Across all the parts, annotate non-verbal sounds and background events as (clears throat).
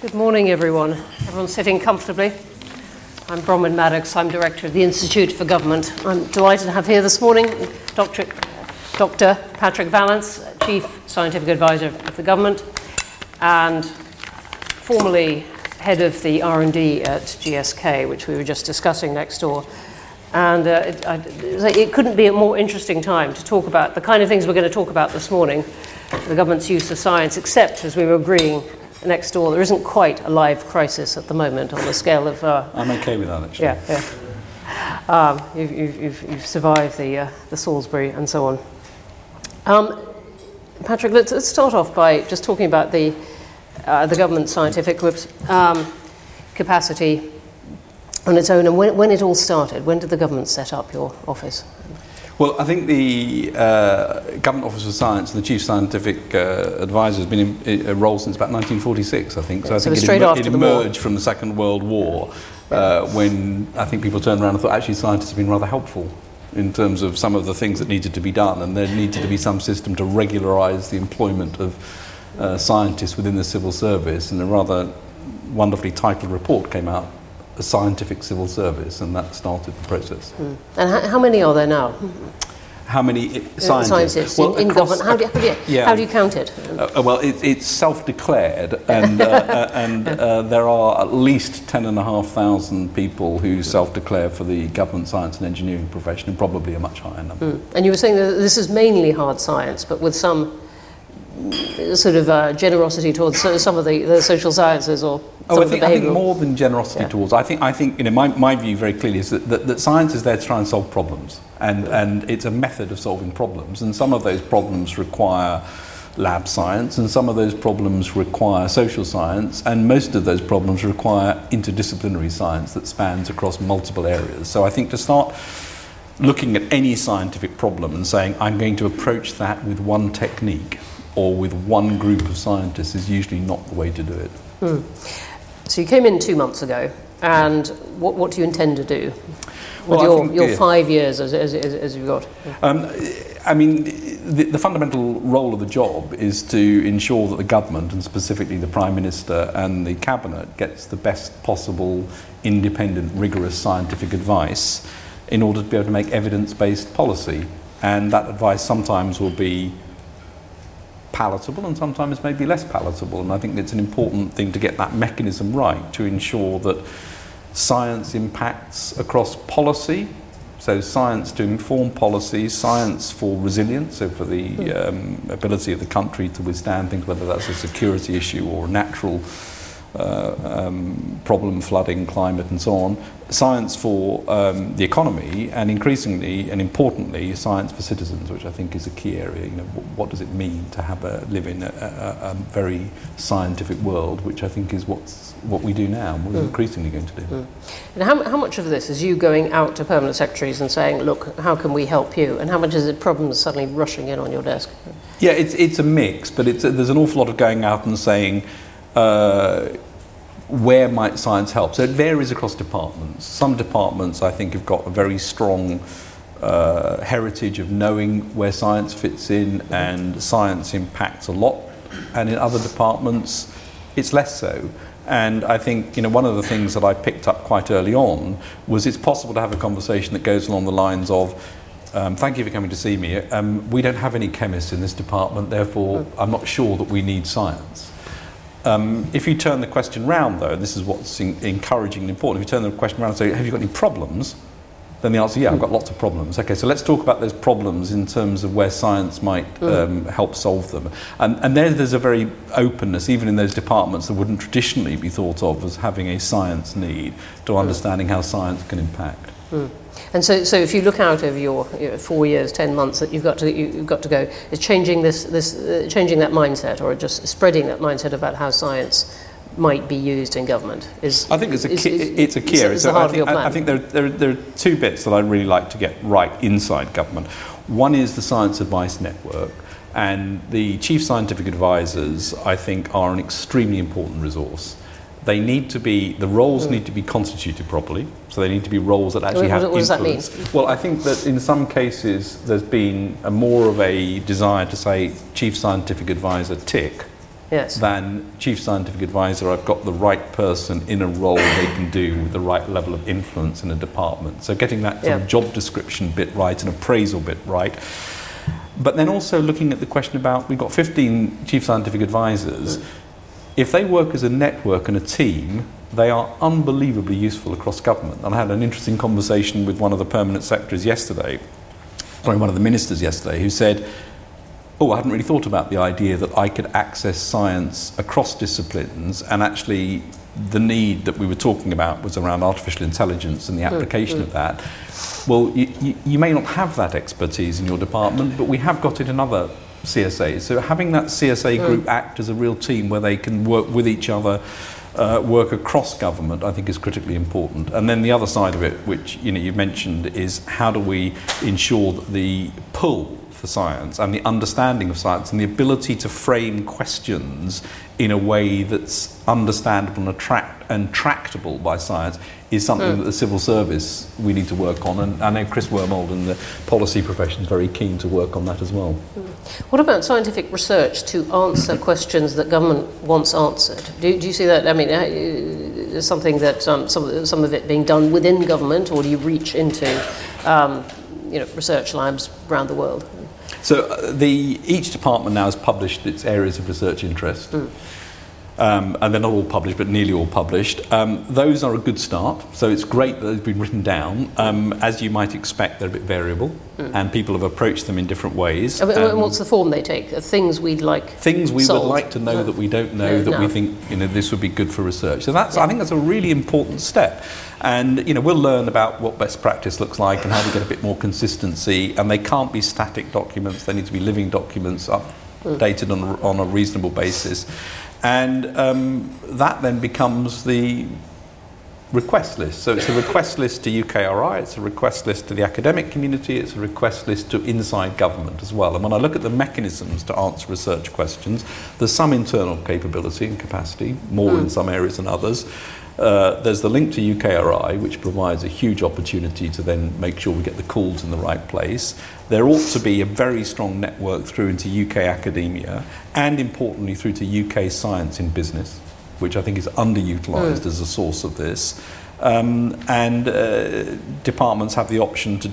Good morning, everyone. Everyone's sitting comfortably. I'm Bronwyn Maddox. I'm Director of the Institute for Government. I'm delighted to have here this morning Dr. Dr. Patrick Vallance, Chief Scientific Advisor of the Government, and formerly head of the R&D at GSK, which we were just discussing next door. And uh, it, I, it couldn't be a more interesting time to talk about the kind of things we're going to talk about this morning, the government's use of science, except, as we were agreeing next door, there isn't quite a live crisis at the moment on the scale of... Uh, I'm okay with that, actually. Yeah, yeah. Um, you've, you've, you've, survived the, uh, the Salisbury and so on. Um, Patrick, let's, let's, start off by just talking about the, uh, the government scientific um, capacity on its own and when, when it all started. When did the government set up your office? Well, I think the uh, Government Office of Science and the Chief Scientific uh, Advisor has been in a role since about 1946, I think. So, I think it, em- it emerged from the Second World War uh, when I think people turned around and thought actually scientists have been rather helpful in terms of some of the things that needed to be done, and there needed to be some system to regularise the employment of uh, scientists within the civil service, and a rather wonderfully titled report came out a scientific civil service, and that started the process. Mm. And how, how, many are there now? How many scientists, scientists well, in, government? How do, you, how, do you, yeah. how do you count it? Uh, well, it, it's self-declared, (laughs) and, uh, and uh, there are at least 10,500 people who self-declare for the government science and engineering profession, and probably a much higher number. Mm. And you were saying that this is mainly hard science, but with some sort of uh, generosity towards some of the, the social sciences or oh, I think, I think, more than generosity yeah. towards. I think I think you know my, my view very clearly is that, that, that, science is there to try and solve problems, and and it's a method of solving problems, and some of those problems require lab science, and some of those problems require social science, and most of those problems require interdisciplinary science that spans across multiple areas. So I think to start looking at any scientific problem and saying I'm going to approach that with one technique or with one group of scientists is usually not the way to do it. Hmm. So you came in two months ago, and what, what do you intend to do with well, your, think, your yeah. five years as, as, as you've got? Um, I mean, the, the, fundamental role of the job is to ensure that the government, and specifically the Prime Minister and the Cabinet, gets the best possible independent, rigorous scientific advice in order to be able to make evidence based policy. And that advice sometimes will be palatable and sometimes maybe less palatable. And I think it's an important thing to get that mechanism right to ensure that science impacts across policy. So, science to inform policy, science for resilience, so for the hmm. um, ability of the country to withstand things, whether that's a security issue or a natural uh, um, problem, flooding, climate, and so on, science for um, the economy, and increasingly and importantly, science for citizens, which I think is a key area. You know, what, does it mean to have a, live in a, a, a, very scientific world, which I think is what's what we do now, what we're mm. increasingly going to do. Mm. And how, how much of this is you going out to permanent secretaries and saying, look, how can we help you? And how much is it problems suddenly rushing in on your desk? Yeah, it's, it's a mix, but it's, there's an awful lot of going out and saying, uh, where might science help? So it varies across departments. Some departments, I think, have got a very strong uh, heritage of knowing where science fits in and science impacts a lot. And in other departments, it's less so. And I think you know one of the things that I picked up quite early on was it's possible to have a conversation that goes along the lines of, um, "Thank you for coming to see me. Um, we don't have any chemists in this department, therefore I'm not sure that we need science." Um, if you turn the question round, though, this is what's in, encouraging and important, if you turn the question around and say, Have you got any problems? Then the answer, is, yeah, I've got lots of problems. Okay, so let's talk about those problems in terms of where science might mm. um, help solve them. And, and there, there's a very openness, even in those departments that wouldn't traditionally be thought of as having a science need, to mm. understanding how science can impact. Mm. And so, so if you look out over your you know, four years, ten months that you've got to you've got to go, is changing this this uh, changing that mindset, or just spreading that mindset about how science might be used in government is. I think it's a key, is, it's a key area. So I think, I think there, there, there are two bits that I'd really like to get right inside government. One is the science advice network. And the chief scientific advisors, I think, are an extremely important resource they need to be the roles mm. need to be constituted properly so they need to be roles that actually what, have what influence. does that mean well i think that in some cases there's been a more of a desire to say chief scientific advisor tick Yes. than chief scientific advisor. I've got the right person in a role they can do with the right level of influence in a department. So getting that sort Yeah. of job description bit right and appraisal bit right. But then also looking at the question about we've got 15 chief scientific advisors. If they work as a network and a team, they are unbelievably useful across government. And I had an interesting conversation with one of the permanent secretaries yesterday, sorry, one of the ministers yesterday, who said, Oh, I hadn't really thought about the idea that I could access science across disciplines and actually the need that we were talking about was around artificial intelligence and the application of that. Well, you, you, you may not have that expertise in your department, but we have got it in other CSAs. So having that CSA group act as a real team where they can work with each other, uh, work across government, I think is critically important. And then the other side of it, which you know you mentioned, is how do we ensure that the pull for science and the understanding of science and the ability to frame questions in a way that's understandable and, attract, and tractable by science is something that the civil service we need to work on. And I know Chris Wormald and the policy profession is very keen to work on that as well. What about scientific research to answer questions that government wants answered? Do, do you see that? I mean, uh, is something that um, some, of some of it being done within government, or do you reach into um, you know, research labs around the world? So uh, the, each department now has published its areas of research interest. Um, and they're not all published, but nearly all published. Um, those are a good start. So it's great that they've been written down. Um, as you might expect, they're a bit variable, and people have approached them in different ways. Mean, Um, what's the form they take? Things we'd like. things we sold. would like to know that we don't know Yeah, that we think you know this would be good for research. So that's I think that's a really important step. And you know we'll learn about what best practice looks like and how to get a bit more consistency. And they can't be static documents; they need to be living documents, updated on, on a reasonable basis. And um, that then becomes the request list. So it's a request list to UKRI, it's a request list to the academic community, it's a request list to inside government as well. And when I look at the mechanisms to answer research questions, there's some internal capability and capacity, more in some areas than others. Uh, there's the link to UKRI, which provides a huge opportunity to then make sure we get the calls in the right place. There ought to be a very strong network through into UK academia and, importantly, through to UK science in business which I think is underutilised as a source of this. Um, and uh, departments have the option to,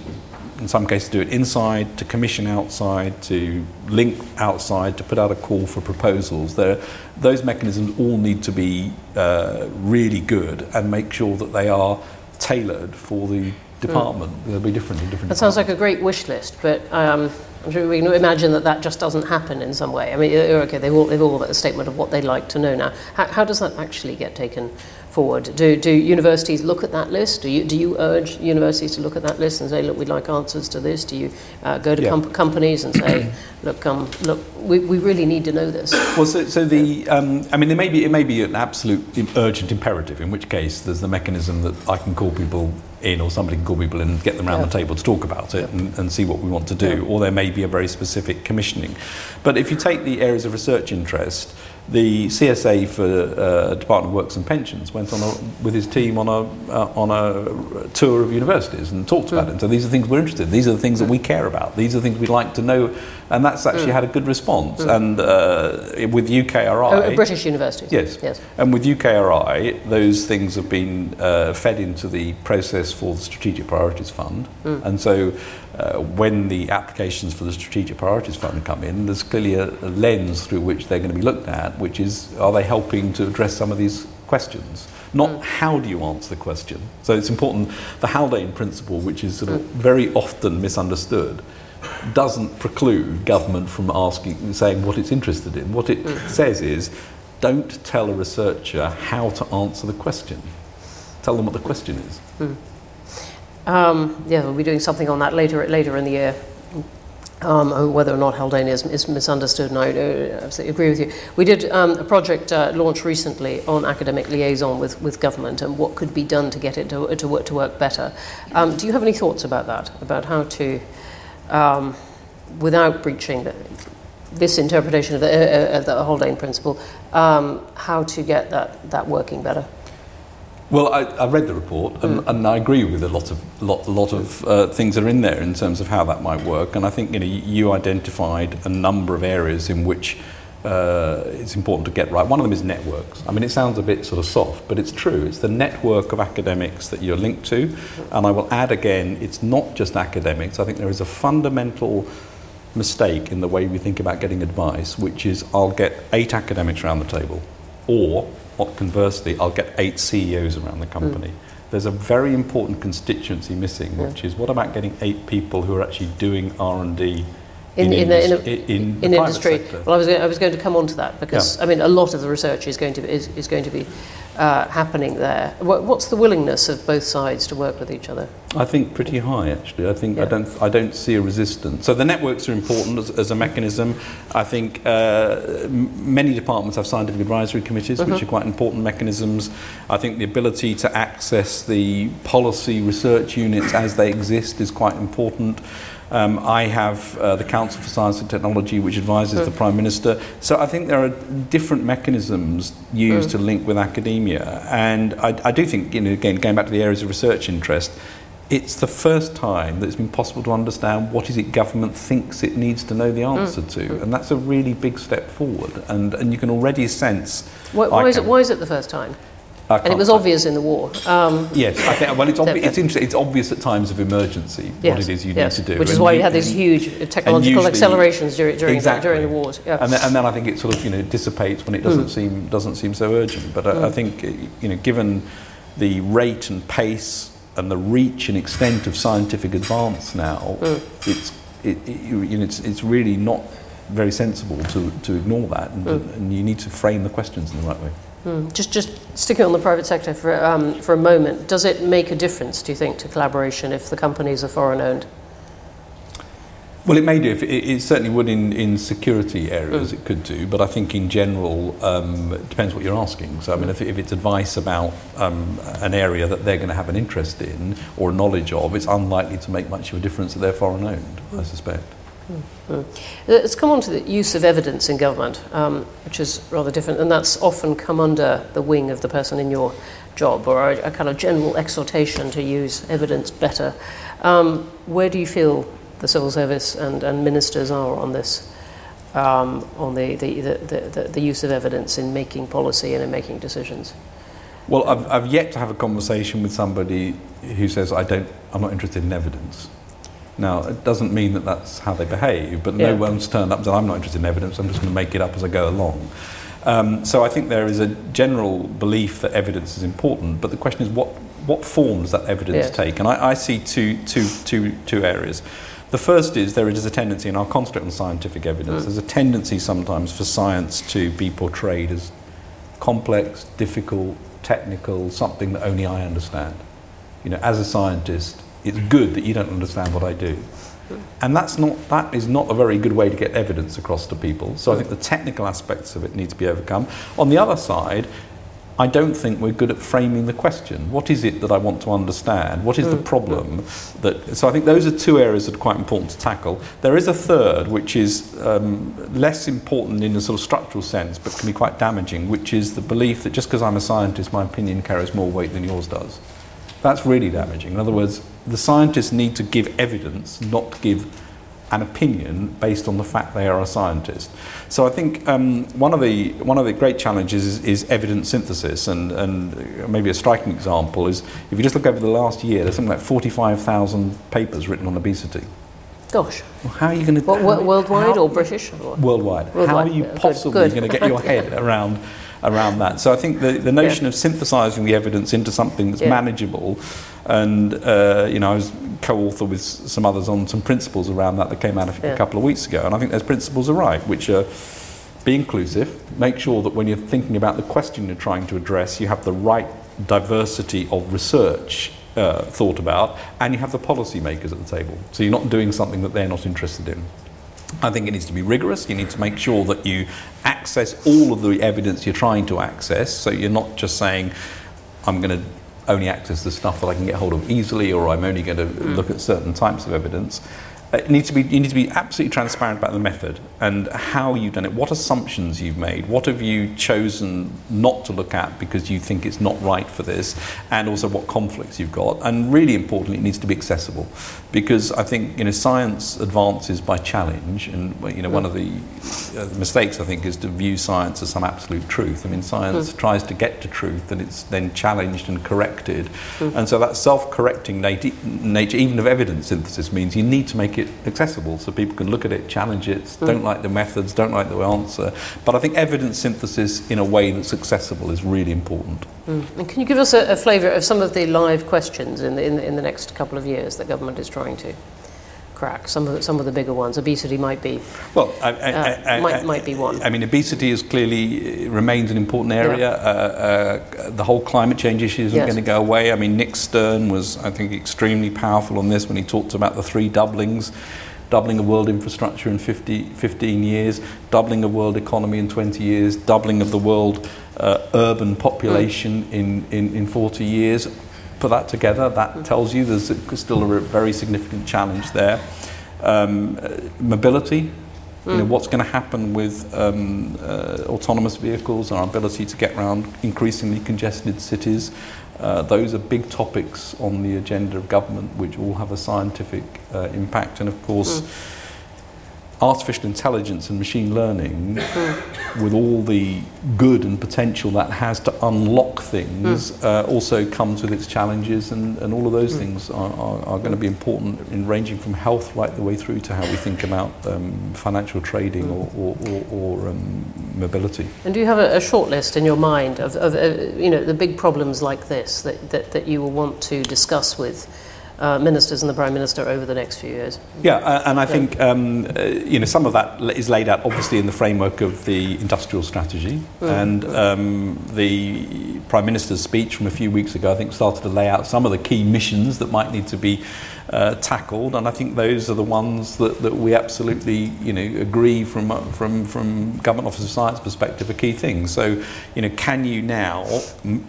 in some cases, do it inside, to commission outside, to link outside, to put out a call for proposals. There, those mechanisms all need to be uh, really good and make sure that they are tailored for the department. They'll be different in different That sounds like a great wish list, but um, we can imagine that that just doesn't happen in some way. I mean, okay, they've all, they've all got a statement of what they'd like to know now. How, how does that actually get taken forward? Do, do universities look at that list? Do you, do you urge universities to look at that list and say, look, we'd like answers to this? Do you uh, go to Yeah. com- companies and say, (clears throat) look, um, look, we, we really need to know this? Well, so, so the, um, I mean, there may be, it may be an absolute urgent imperative, in which case there's the mechanism that I can call people in or somebody can call people in and get them around Yeah. the table to talk about it and, and see what we want to do. Yeah. Or there may be a very specific commissioning. But if you take the areas of research interest, the CSA for uh, Department of Works and Pensions went on a, with his team on a, uh, on a tour of universities and talked about it. And so these are things we're interested in. These are the things that we care about. These are the things we'd like to know. And that's actually had a good response. And uh, with UKRI... Oh, British universities? Yes. Yes. And with UKRI, those things have been uh, fed into the process for the Strategic Priorities Fund. And so uh, when the applications for the Strategic Priorities Fund come in, there's clearly a, a lens through which they're going to be looked at, which is are they helping to address some of these questions? Not mm. how do you answer the question. So it's important, the Haldane principle, which is sort of mm. very often misunderstood, doesn't preclude government from asking, saying what it's interested in. What it mm. says is, don't tell a researcher how to answer the question. Tell them what the question is. Um, yeah, we'll be doing something on that later later in the year. Um, whether or not Haldane is, is misunderstood, and I uh, absolutely agree with you. We did um, a project uh, launch recently on academic liaison with, with government and what could be done to get it to, to, work, to work better. Um, do you have any thoughts about that? About how to, um, without breaching the, this interpretation of the, uh, uh, the Haldane principle, um, how to get that, that working better? Well, I, I read the report and, and I agree with a lot of lot, lot of uh, things that are in there in terms of how that might work. And I think you know you identified a number of areas in which uh, it's important to get right. One of them is networks. I mean, it sounds a bit sort of soft, but it's true. It's the network of academics that you're linked to. And I will add again, it's not just academics. I think there is a fundamental mistake in the way we think about getting advice, which is I'll get eight academics around the table, or conversely, I'll get eight CEOs around the company. Mm. There's a very important constituency missing, which is what about getting eight people who are actually doing R&D in, in, in, in, in, in industry. Sector. Well, I was, I was going to come on to that because yeah. I mean a lot of the research is going to be, is, is going to be uh, happening there? What, What's the willingness of both sides to work with each other? I think pretty high actually. I think yeah. I don't I don't see a resistance. So the networks are important as, as a mechanism. I think uh, many departments have scientific advisory committees, mm-hmm. which are quite important mechanisms. I think the ability to access the policy research units as they exist is quite important. Um, I have uh, the Council for Science and Technology, which advises mm. the Prime Minister. So I think there are different mechanisms used mm. to link with academia. And I, I do think, you know, again, going back to the areas of research interest, it's the first time that it's been possible to understand what is it government thinks it needs to know the mm. answer mm. to. And that's a really big step forward. And, and you can already sense... Why, why is, it, why is it the first time? And it was obvious in the war. Um, yes, I think. Well, it's, obvi- it's interesting. It's obvious at times of emergency yes, what it is you yes, need to do, which is and why you, had these huge technological accelerations during during, exactly. the, during the wars. Yeah. And, then, and then I think it sort of you know dissipates when it doesn't mm. seem doesn't seem so urgent. But I, mm. I think you know given the rate and pace and the reach and extent of scientific advance now, mm. it's it, it, you know, it's it's really not very sensible to, to ignore that, and, mm. and you need to frame the questions in the right way. Mm. Just, just sticking on the private sector for, um, for a moment, does it make a difference, do you think, to collaboration if the companies are foreign owned? Well, it may do. It, it certainly would in, in security areas, mm. it could do. But I think in general, um, it depends what you're asking. So, I mean, if, if it's advice about um, an area that they're going to have an interest in or knowledge of, it's unlikely to make much of a difference that they're foreign owned, I suspect. Let's come on to the use of evidence in government, um, which is rather different, and that's often come under the wing of the person in your job, or a, a kind of general exhortation to use evidence better. Um, where do you feel the civil service and, and ministers are on this, um, on the, the, the, the, the use of evidence in making policy and in making decisions? Well, I've, I've yet to have a conversation with somebody who says, I don't, I'm not interested in evidence. Now, it doesn't mean that that's how they behave, but yeah. no one's turned up and said, I'm not interested in evidence, I'm just going to make it up as I go along. Um, so I think there is a general belief that evidence is important, but the question is what, what form does that evidence yes. take? And I, I see two, two, two, two areas. The first is there is a tendency, and I'll concentrate on scientific evidence, mm. there's a tendency sometimes for science to be portrayed as complex, difficult, technical, something that only I understand. You know, as a scientist, it's good that you don't understand what I do. And that's not, that is not a very good way to get evidence across to people. So I think the technical aspects of it need to be overcome. On the other side, I don't think we're good at framing the question. What is it that I want to understand? What is the mm. problem? That, so I think those are two areas that are quite important to tackle. There is a third, which is um, less important in a sort of structural sense, but can be quite damaging, which is the belief that just because I'm a scientist, my opinion carries more weight than yours does. That's really damaging. In other words, the scientists need to give evidence, not give an opinion based on the fact they are a scientist. So I think um, one of the one of the great challenges is, is, evidence synthesis, and, and maybe a striking example is if you just look over the last year, there's something like 45,000 papers written on obesity. Gosh. Well, how are you going to... What worldwide how, or British? Or? Worldwide. worldwide. How are you possibly going to get your (laughs) head around around that. So I think the, the notion yeah. of synthesizing the evidence into something that's yeah. manageable, and uh, you know, I was co-author with some others on some principles around that that came out a, yeah. a couple of weeks ago, and I think those principles are right, which are be inclusive, make sure that when you're thinking about the question you're trying to address, you have the right diversity of research uh, thought about, and you have the policymakers at the table. So you're not doing something that they're not interested in. I think it needs to be rigorous. You need to make sure that you access all of the evidence you're trying to access. So you're not just saying, I'm going to only access the stuff that I can get hold of easily, or I'm only going to mm. look at certain types of evidence. Uh, it needs to be, you need to be absolutely transparent about the method and how you've done it, what assumptions you've made, what have you chosen not to look at because you think it's not right for this, and also what conflicts you've got. And really importantly, it needs to be accessible. Because I think you know science advances by challenge, and you know one of the uh, mistakes I think is to view science as some absolute truth. I mean, science mm. tries to get to truth, and it's then challenged and corrected, mm. and so that self-correcting nature, even of evidence synthesis, means you need to make it accessible so people can look at it, challenge it, mm. don't like the methods, don't like the answer. But I think evidence synthesis in a way that's accessible is really important. Mm. And can you give us a, a flavour of some of the live questions in the, in, the, in the next couple of years that government is trying to? Crack. Some of the, some of the bigger ones. Obesity might be. Well, I, I, uh, I, might, might be one. I mean, obesity is clearly remains an important area. Yeah. Uh, uh, the whole climate change issue isn't yes. going to go away. I mean, Nick Stern was, I think, extremely powerful on this when he talked about the three doublings. Doubling of world infrastructure in 50, 15 years, doubling of world economy in 20 years, doubling of the world uh, urban population mm. in, in, in 40 years put that together, that tells you there's still a very significant challenge there. Um, uh, mobility, Mm. You know, mm. what's going to happen with um, uh, autonomous vehicles, and our ability to get around increasingly congested cities. Uh, those are big topics on the agenda of government, which all have a scientific uh, impact. And of course, mm artificial intelligence and machine learning, mm. with all the good and potential that has to unlock things, mm. uh, also comes with its challenges, and, and all of those mm. things are, are, are, going to be important in ranging from health right the way through to how we think about um, financial trading or, or, or, or um, mobility. And do you have a, a short list in your mind of, of uh, you know, the big problems like this that, that, that you will want to discuss with? Uh, ministers and the Prime Minister over the next few years. Yeah, uh, and I yeah. think um, uh, you know some of that is laid out obviously in the framework of the industrial strategy, mm. and um, the Prime Minister's speech from a few weeks ago I think started to lay out some of the key missions that might need to be uh, tackled, and I think those are the ones that, that we absolutely you know agree from from from government office of science perspective are key things. So you know, can you now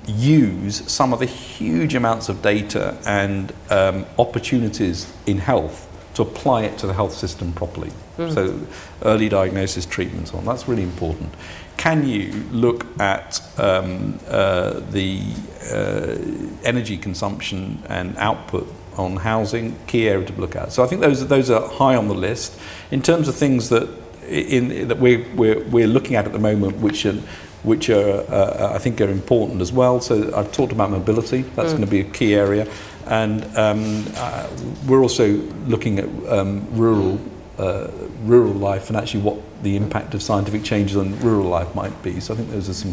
use some of the huge amounts of data and um, opportunities in health to apply it to the health system properly? Mm. So early diagnosis, treatment, so on. That's really important. Can you look at um, uh, the uh, energy consumption and output on housing, key area to look at. So I think those those are high on the list in terms of things that in that we're we're, we're looking at at the moment, which are which are uh, I think are important as well. So I've talked about mobility. That's mm. going to be a key area, and um, uh, we're also looking at um, rural. Uh, rural life and actually what the impact of scientific changes on rural life might be. So I think those are some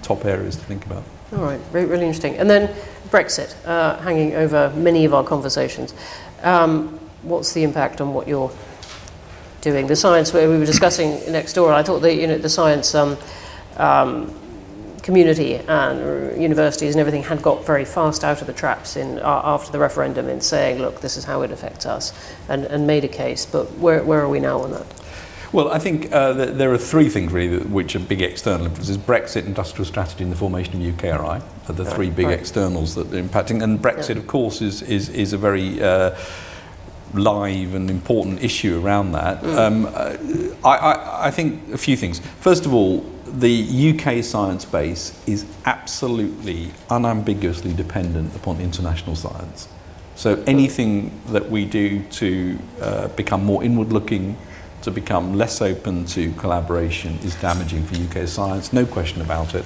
top areas to think about. All right, really, really interesting. And then Brexit, uh, hanging over many of our conversations. Um, what's the impact on what you're doing? The science where we were discussing next door, I thought that you know the science um, community and universities and everything had got very fast out of the traps in uh, after the referendum in saying, look, this is how it affects us, and, and made a case. But where, where are we now on that? Well, I think uh, there are three things really which are big external influences. Brexit, industrial strategy, and the formation of UKRI are the three big right. externals that are impacting. And Brexit, yeah. of course, is, is, is a very uh, live and important issue around that. Mm. Um, uh, I, I, I think a few things. First of all, the UK science base is absolutely unambiguously dependent upon international science. So anything that we do to uh, become more inward looking, to become less open to collaboration is damaging for UK science, no question about it.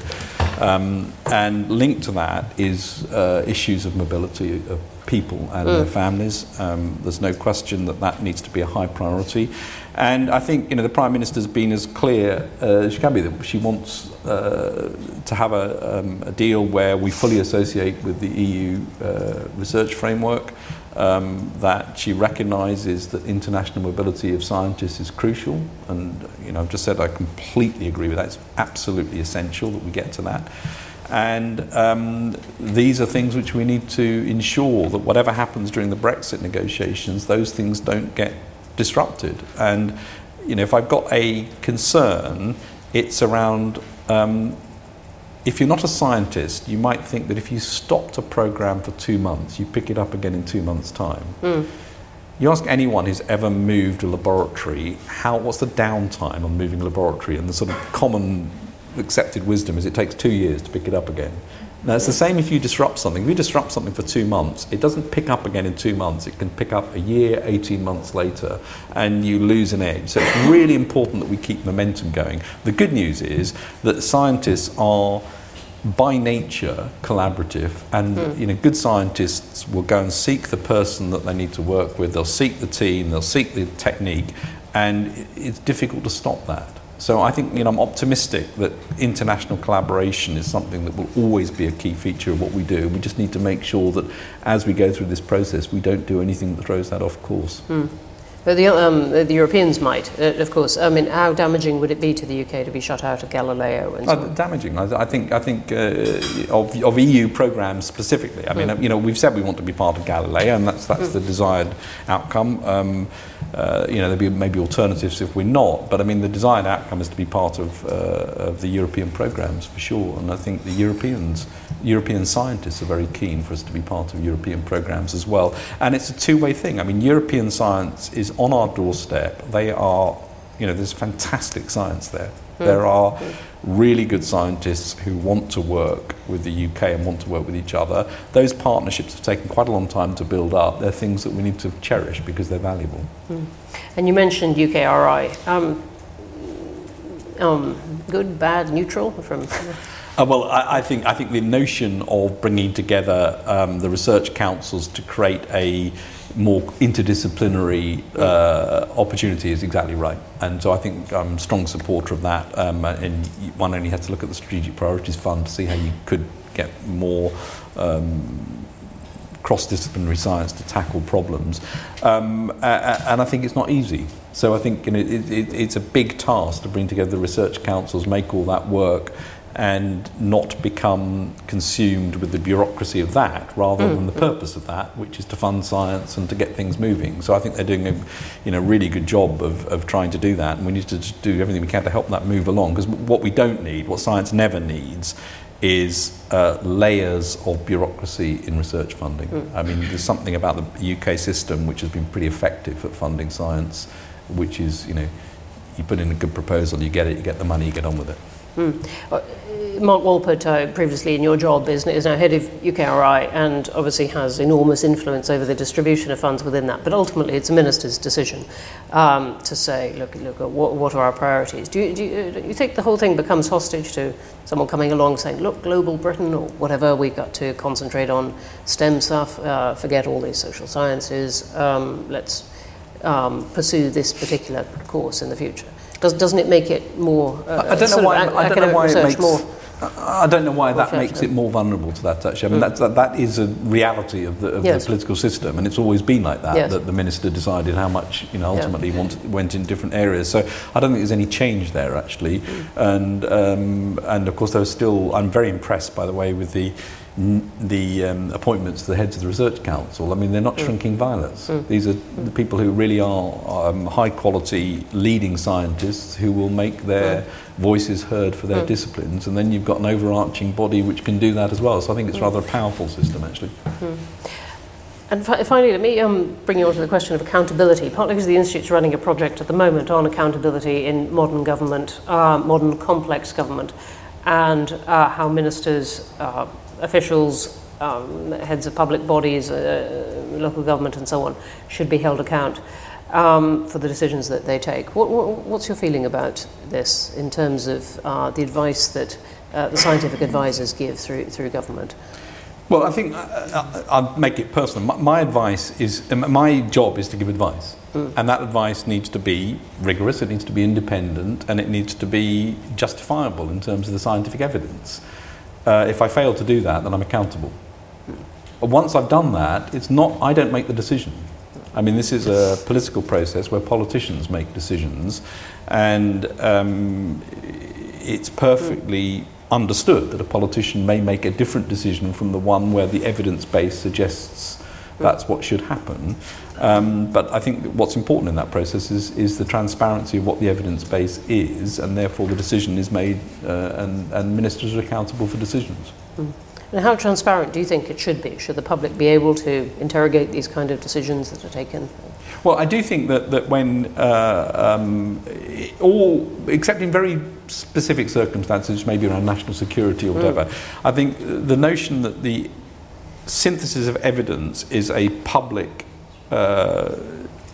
Um, and linked to that is uh, issues of mobility of people and mm. their families. Um, there's no question that that needs to be a high priority. And I think you know the Prime Minister's been as clear uh, as she can be that she wants uh, to have a, um, a, deal where we fully associate with the EU uh, research framework um, that she recognises that international mobility of scientists is crucial. And you know, I've just said I completely agree with that. It's absolutely essential that we get to that. And um, these are things which we need to ensure that whatever happens during the Brexit negotiations, those things don't get disrupted. And you know, if I've got a concern, it's around um, if you're not a scientist, you might think that if you stopped a program for two months, you pick it up again in two months' time. Mm. You ask anyone who's ever moved a laboratory, how, what's the downtime on moving a laboratory? And the sort of common accepted wisdom is it takes two years to pick it up again. Now, it's the same if you disrupt something. If you disrupt something for two months, it doesn't pick up again in two months. It can pick up a year, 18 months later, and you lose an edge. So it's really important that we keep momentum going. The good news is that scientists are by nature collaborative and mm. you know good scientists will go and seek the person that they need to work with they'll seek the team they'll seek the technique and it's difficult to stop that so I think you know, I'm optimistic that international collaboration is something that will always be a key feature of what we do. We just need to make sure that as we go through this process, we don't do anything that throws that off course. Mm. But the, um, the Europeans might, uh, of course. I mean, how damaging would it be to the UK to be shut out of Galileo? And so uh, damaging. I, I, think. I think uh, of, of, EU programs specifically. I mean, mm. you know, we've said we want to be part of Galileo, and that's that's mm. the desired outcome. Um, uh, you know, there'll be maybe alternatives if we're not, but I mean, the desired outcome is to be part of, uh, of the European programs for sure. And I think the Europeans, European scientists are very keen for us to be part of European programs as well. And it's a two-way thing. I mean, European science is on our doorstep. They are, you know, there's fantastic science there. Mm. There are really good scientists who want to work with the UK and want to work with each other. Those partnerships have taken quite a long time to build up. They're things that we need to cherish because they're valuable. Mm. And you mentioned UKRI. Um, um, good, bad, neutral from. Uh, well, I, I, think I think the notion of bringing together um, the research councils to create a more interdisciplinary uh, opportunity is exactly right. And so I think I'm a strong supporter of that. Um, and one only has to look at the Strategic Priorities Fund to see how you could get more um, cross-disciplinary science to tackle problems. Um, and I think it's not easy. So I think you know, it, it, it's a big task to bring together the research councils, make all that work, and not become consumed with the bureaucracy of that rather mm. than the purpose of that, which is to fund science and to get things moving. So I think they're doing a you know, really good job of, of trying to do that, and we need to do everything we can to help that move along. Because what we don't need, what science never needs, is uh, layers of bureaucracy in research funding. Mm. I mean, there's something about the UK system which has been pretty effective at funding science, which is, you know, you put in a good proposal, you get it, you get the money, you get on with it. Mm. Mark Walport, uh, previously in your job, is, is now head of UKRI and obviously has enormous influence over the distribution of funds within that. But ultimately, it's a minister's decision um, to say, look, look, what, what are our priorities? Do you, do, you, do you think the whole thing becomes hostage to someone coming along saying, look, global Britain or whatever, we've got to concentrate on STEM stuff, uh, forget all these social sciences, um, let's um, pursue this particular course in the future? Does, doesn't it make it more? Uh, I don't know why. I don't know why it makes. More, I don't know why that makes it more vulnerable to that touch. I mean, mm. that, that is a reality of, the, of yes. the, political system, and it's always been like that. Yes. That the minister decided how much, you know, ultimately yeah. wanted, went in different areas. So I don't think there's any change there actually. Mm. And um, and of course, there's still. I'm very impressed, by the way, with the the um, appointments to the heads of the research council. I mean, they're not mm. shrinking violets. Mm. These are the people who really are um, high quality leading scientists who will make their mm. Voices heard for their mm. disciplines. And then you've got an overarching body which can do that as well. So I think it's mm. rather a powerful system, actually. Mm. And fi- finally, let me um, bring you on to the question of accountability, partly because the Institute's running a project at the moment on accountability in modern government, uh, modern complex government, and uh, how ministers uh, officials, um, heads of public bodies, uh, local government, and so on, should be held account um, for the decisions that they take. What, what, what's your feeling about this in terms of uh, the advice that uh, the scientific advisors give through, through government? Well, I think uh, I'll make it personal. My, my, advice is my job is to give advice. Mm. And that advice needs to be rigorous, it needs to be independent, and it needs to be justifiable in terms of the scientific evidence. Uh, if I fail to do that, then I'm accountable. Once I've done that, it's not, I don't make the decision. I mean, this is a political process where politicians make decisions, and um, it's perfectly understood that a politician may make a different decision from the one where the evidence base suggests that's what should happen. Um, but I think what's important in that process is, is the transparency of what the evidence base is, and therefore the decision is made, uh, and, and ministers are accountable for decisions. Mm. And how transparent do you think it should be? Should the public be able to interrogate these kind of decisions that are taken? Well, I do think that, that when uh, um, all, except in very specific circumstances, maybe around national security or whatever, mm. I think the notion that the synthesis of evidence is a public, uh,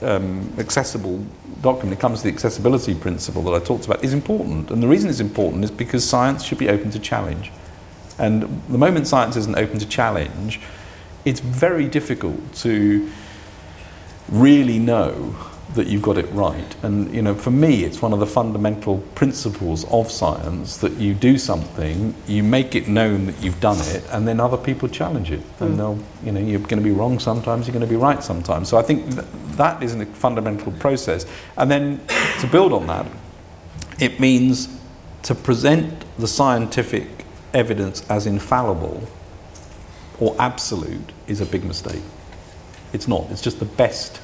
um, accessible document, it comes to the accessibility principle that I talked about, is important. And the reason it's important is because science should be open to challenge. And the moment science isn't open to challenge, it's very difficult to really know that you've got it right. And you know, for me, it's one of the fundamental principles of science that you do something, you make it known that you've done it, and then other people challenge it. And mm. they'll, you know, you're going to be wrong sometimes, you're going to be right sometimes. So I think th- that is a fundamental process. And then to build on that, it means to present the scientific evidence as infallible or absolute is a big mistake. It's not. It's just the best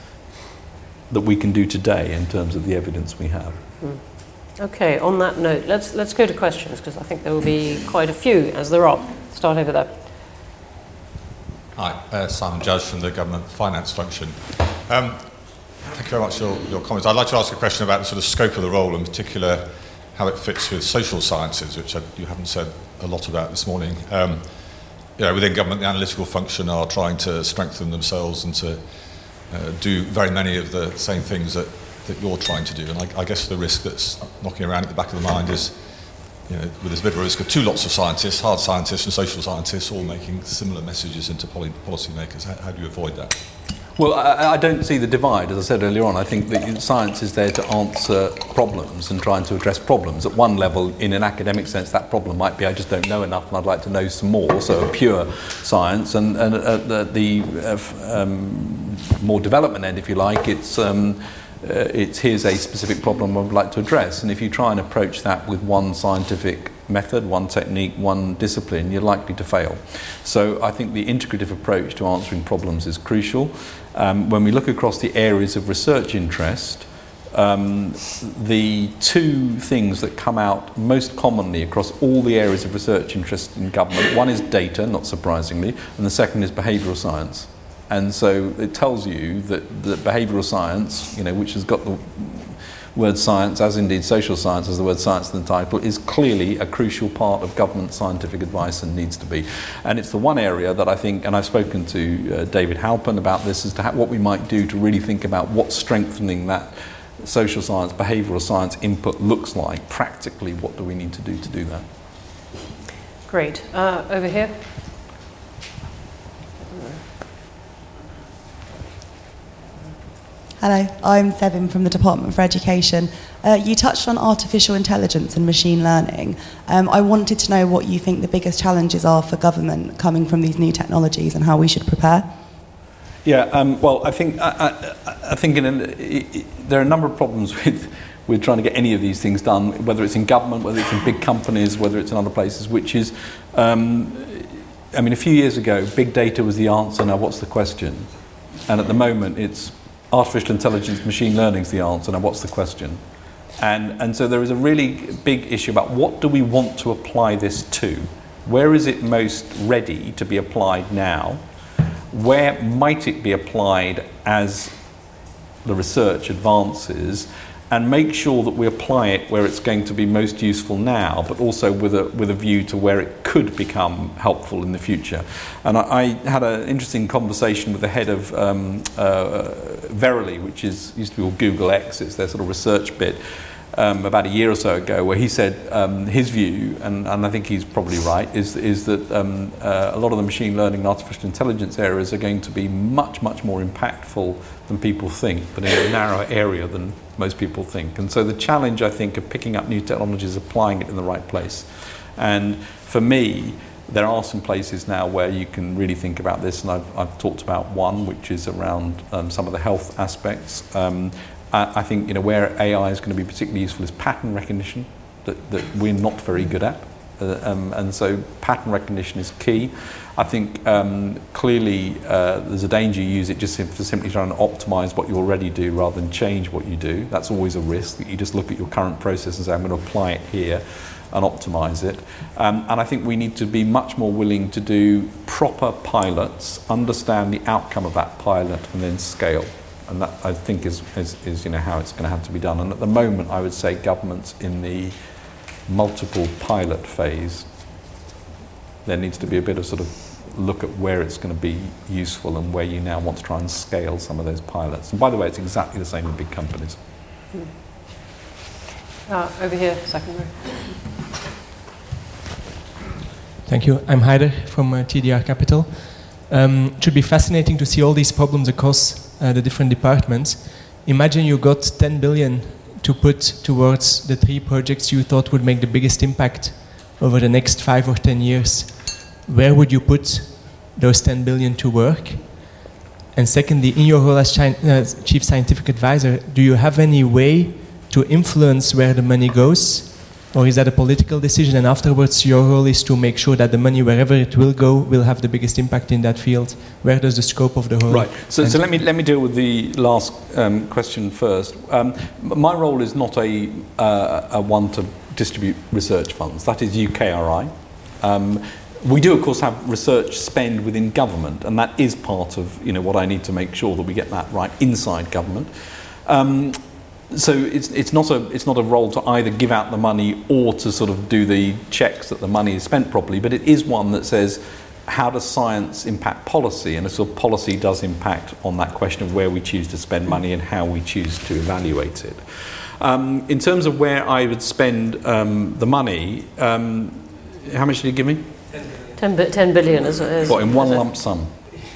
that we can do today in terms of the evidence we have. Mm. Okay, on that note, let's, let's go to questions because I think there will be quite a few as there are. Start over there. Hi, uh, Simon Judge from the Government Finance Function. Um, thank you very much for your, your comments. I'd like to ask a question about the sort of scope of the role, in particular how it fits with social sciences, which I, you haven't said a lot about this morning. Um, you know, within government, the analytical function are trying to strengthen themselves and to uh, do very many of the same things that, that you're trying to do. And I, I guess the risk that's knocking around at the back of the mind is, you know, with this bit of a risk of two lots of scientists, hard scientists and social scientists, all making similar messages into policymakers. How, how do you avoid that? Well, I, I, don't see the divide, as I said earlier on. I think that science is there to answer problems and trying to address problems. At one level, in an academic sense, that problem might be I just don't know enough and I'd like to know some more, so a pure science. And, and at the, the uh, um, more development end, if you like, it's. Um, uh, it's here's a specific problem I would like to address. And if you try and approach that with one scientific method, one technique, one discipline, you're likely to fail. So I think the integrative approach to answering problems is crucial. Um, when we look across the areas of research interest, um, the two things that come out most commonly across all the areas of research interest in government one is data, not surprisingly, and the second is behavioural science. And so it tells you that, that behavioural science, you know, which has got the word science, as indeed social science as the word science in the title, is clearly a crucial part of government scientific advice and needs to be. And it's the one area that I think, and I've spoken to uh, David Halpern about this, as to what we might do to really think about what strengthening that social science, behavioural science input looks like. Practically, what do we need to do to do that? Great. Uh, over here. Hello, I'm Sevin from the Department for Education. Uh, you touched on artificial intelligence and machine learning. Um, I wanted to know what you think the biggest challenges are for government coming from these new technologies and how we should prepare. Yeah, um, well, I think I, I, I think in an, it, there are a number of problems (laughs) with with trying to get any of these things done, whether it's in government, whether it's in big companies, whether it's in other places, which is, um, I mean, a few years ago, big data was the answer. Now, what's the question? And at the moment, it's artificial intelligence, machine learning is the answer. Now, what's the question? And, and so there is a really big issue about what do we want to apply this to? Where is it most ready to be applied now? Where might it be applied as the research advances? And make sure that we apply it where it's going to be most useful now, but also with a, with a view to where it could become helpful in the future. And I, I had an interesting conversation with the head of um, uh, Verily, which is used to be called Google X, it's their sort of research bit. Um, about a year or so ago, where he said um, his view, and, and, I think he's probably right, is, is that um, uh, a lot of the machine learning and artificial intelligence areas are going to be much, much more impactful than people think, but in a narrower area than most people think. And so the challenge, I think, of picking up new technologies, applying it in the right place. And for me, there are some places now where you can really think about this, and I've, I've talked about one, which is around um, some of the health aspects. Um, I, I think you know where AI is going to be particularly useful is pattern recognition that, that we're not very good at. Uh, um, and so pattern recognition is key. I think um, clearly uh, there's a danger you use it just for simply trying to optimize what you already do rather than change what you do. That's always a risk that you just look at your current process and say, I'm going to apply it here and optimize it. Um, and I think we need to be much more willing to do proper pilots, understand the outcome of that pilot, and then scale. And that I think is, is, is you know, how it's going to have to be done. And at the moment, I would say governments in the multiple pilot phase, there needs to be a bit of sort of look at where it's going to be useful and where you now want to try and scale some of those pilots. And by the way, it's exactly the same in big companies. Uh, over here, second row. Thank you. I'm Haider from uh, TDR Capital. Um, it should be fascinating to see all these problems across uh, the different departments. Imagine you got 10 billion to put towards the three projects you thought would make the biggest impact over the next five or 10 years where would you put those 10 billion to work? And secondly, in your role as uh, chief scientific advisor, do you have any way to influence where the money goes? Or is that a political decision and afterwards your role is to make sure that the money, wherever it will go, will have the biggest impact in that field? Where does the scope of the whole... Right, so, so let, me, let me deal with the last um, question first. Um, my role is not a, uh, a one to distribute research funds. That is UKRI. Um, we do, of course, have research spend within government, and that is part of you know, what I need to make sure that we get that right inside government. Um, so it's, it's, not a, it's not a role to either give out the money or to sort of do the checks that the money is spent properly, but it is one that says, how does science impact policy? And a sort of policy does impact on that question of where we choose to spend money and how we choose to evaluate it. Um, in terms of where I would spend um, the money, um, how much did you give me? 10, 10 billion is, is What, in one lump sum?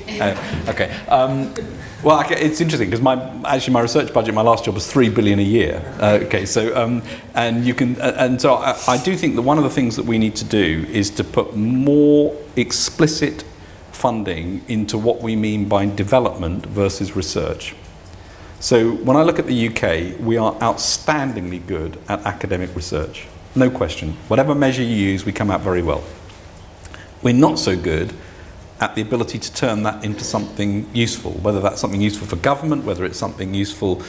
Uh, okay. Um, well, it's interesting because my actually my research budget, my last job was three billion a year. Uh, okay, so um, and you can uh, and so I, I do think that one of the things that we need to do is to put more explicit funding into what we mean by development versus research. So when I look at the UK, we are outstandingly good at academic research, no question. Whatever measure you use, we come out very well. We're not so good at the ability to turn that into something useful, whether that's something useful for government, whether it's something useful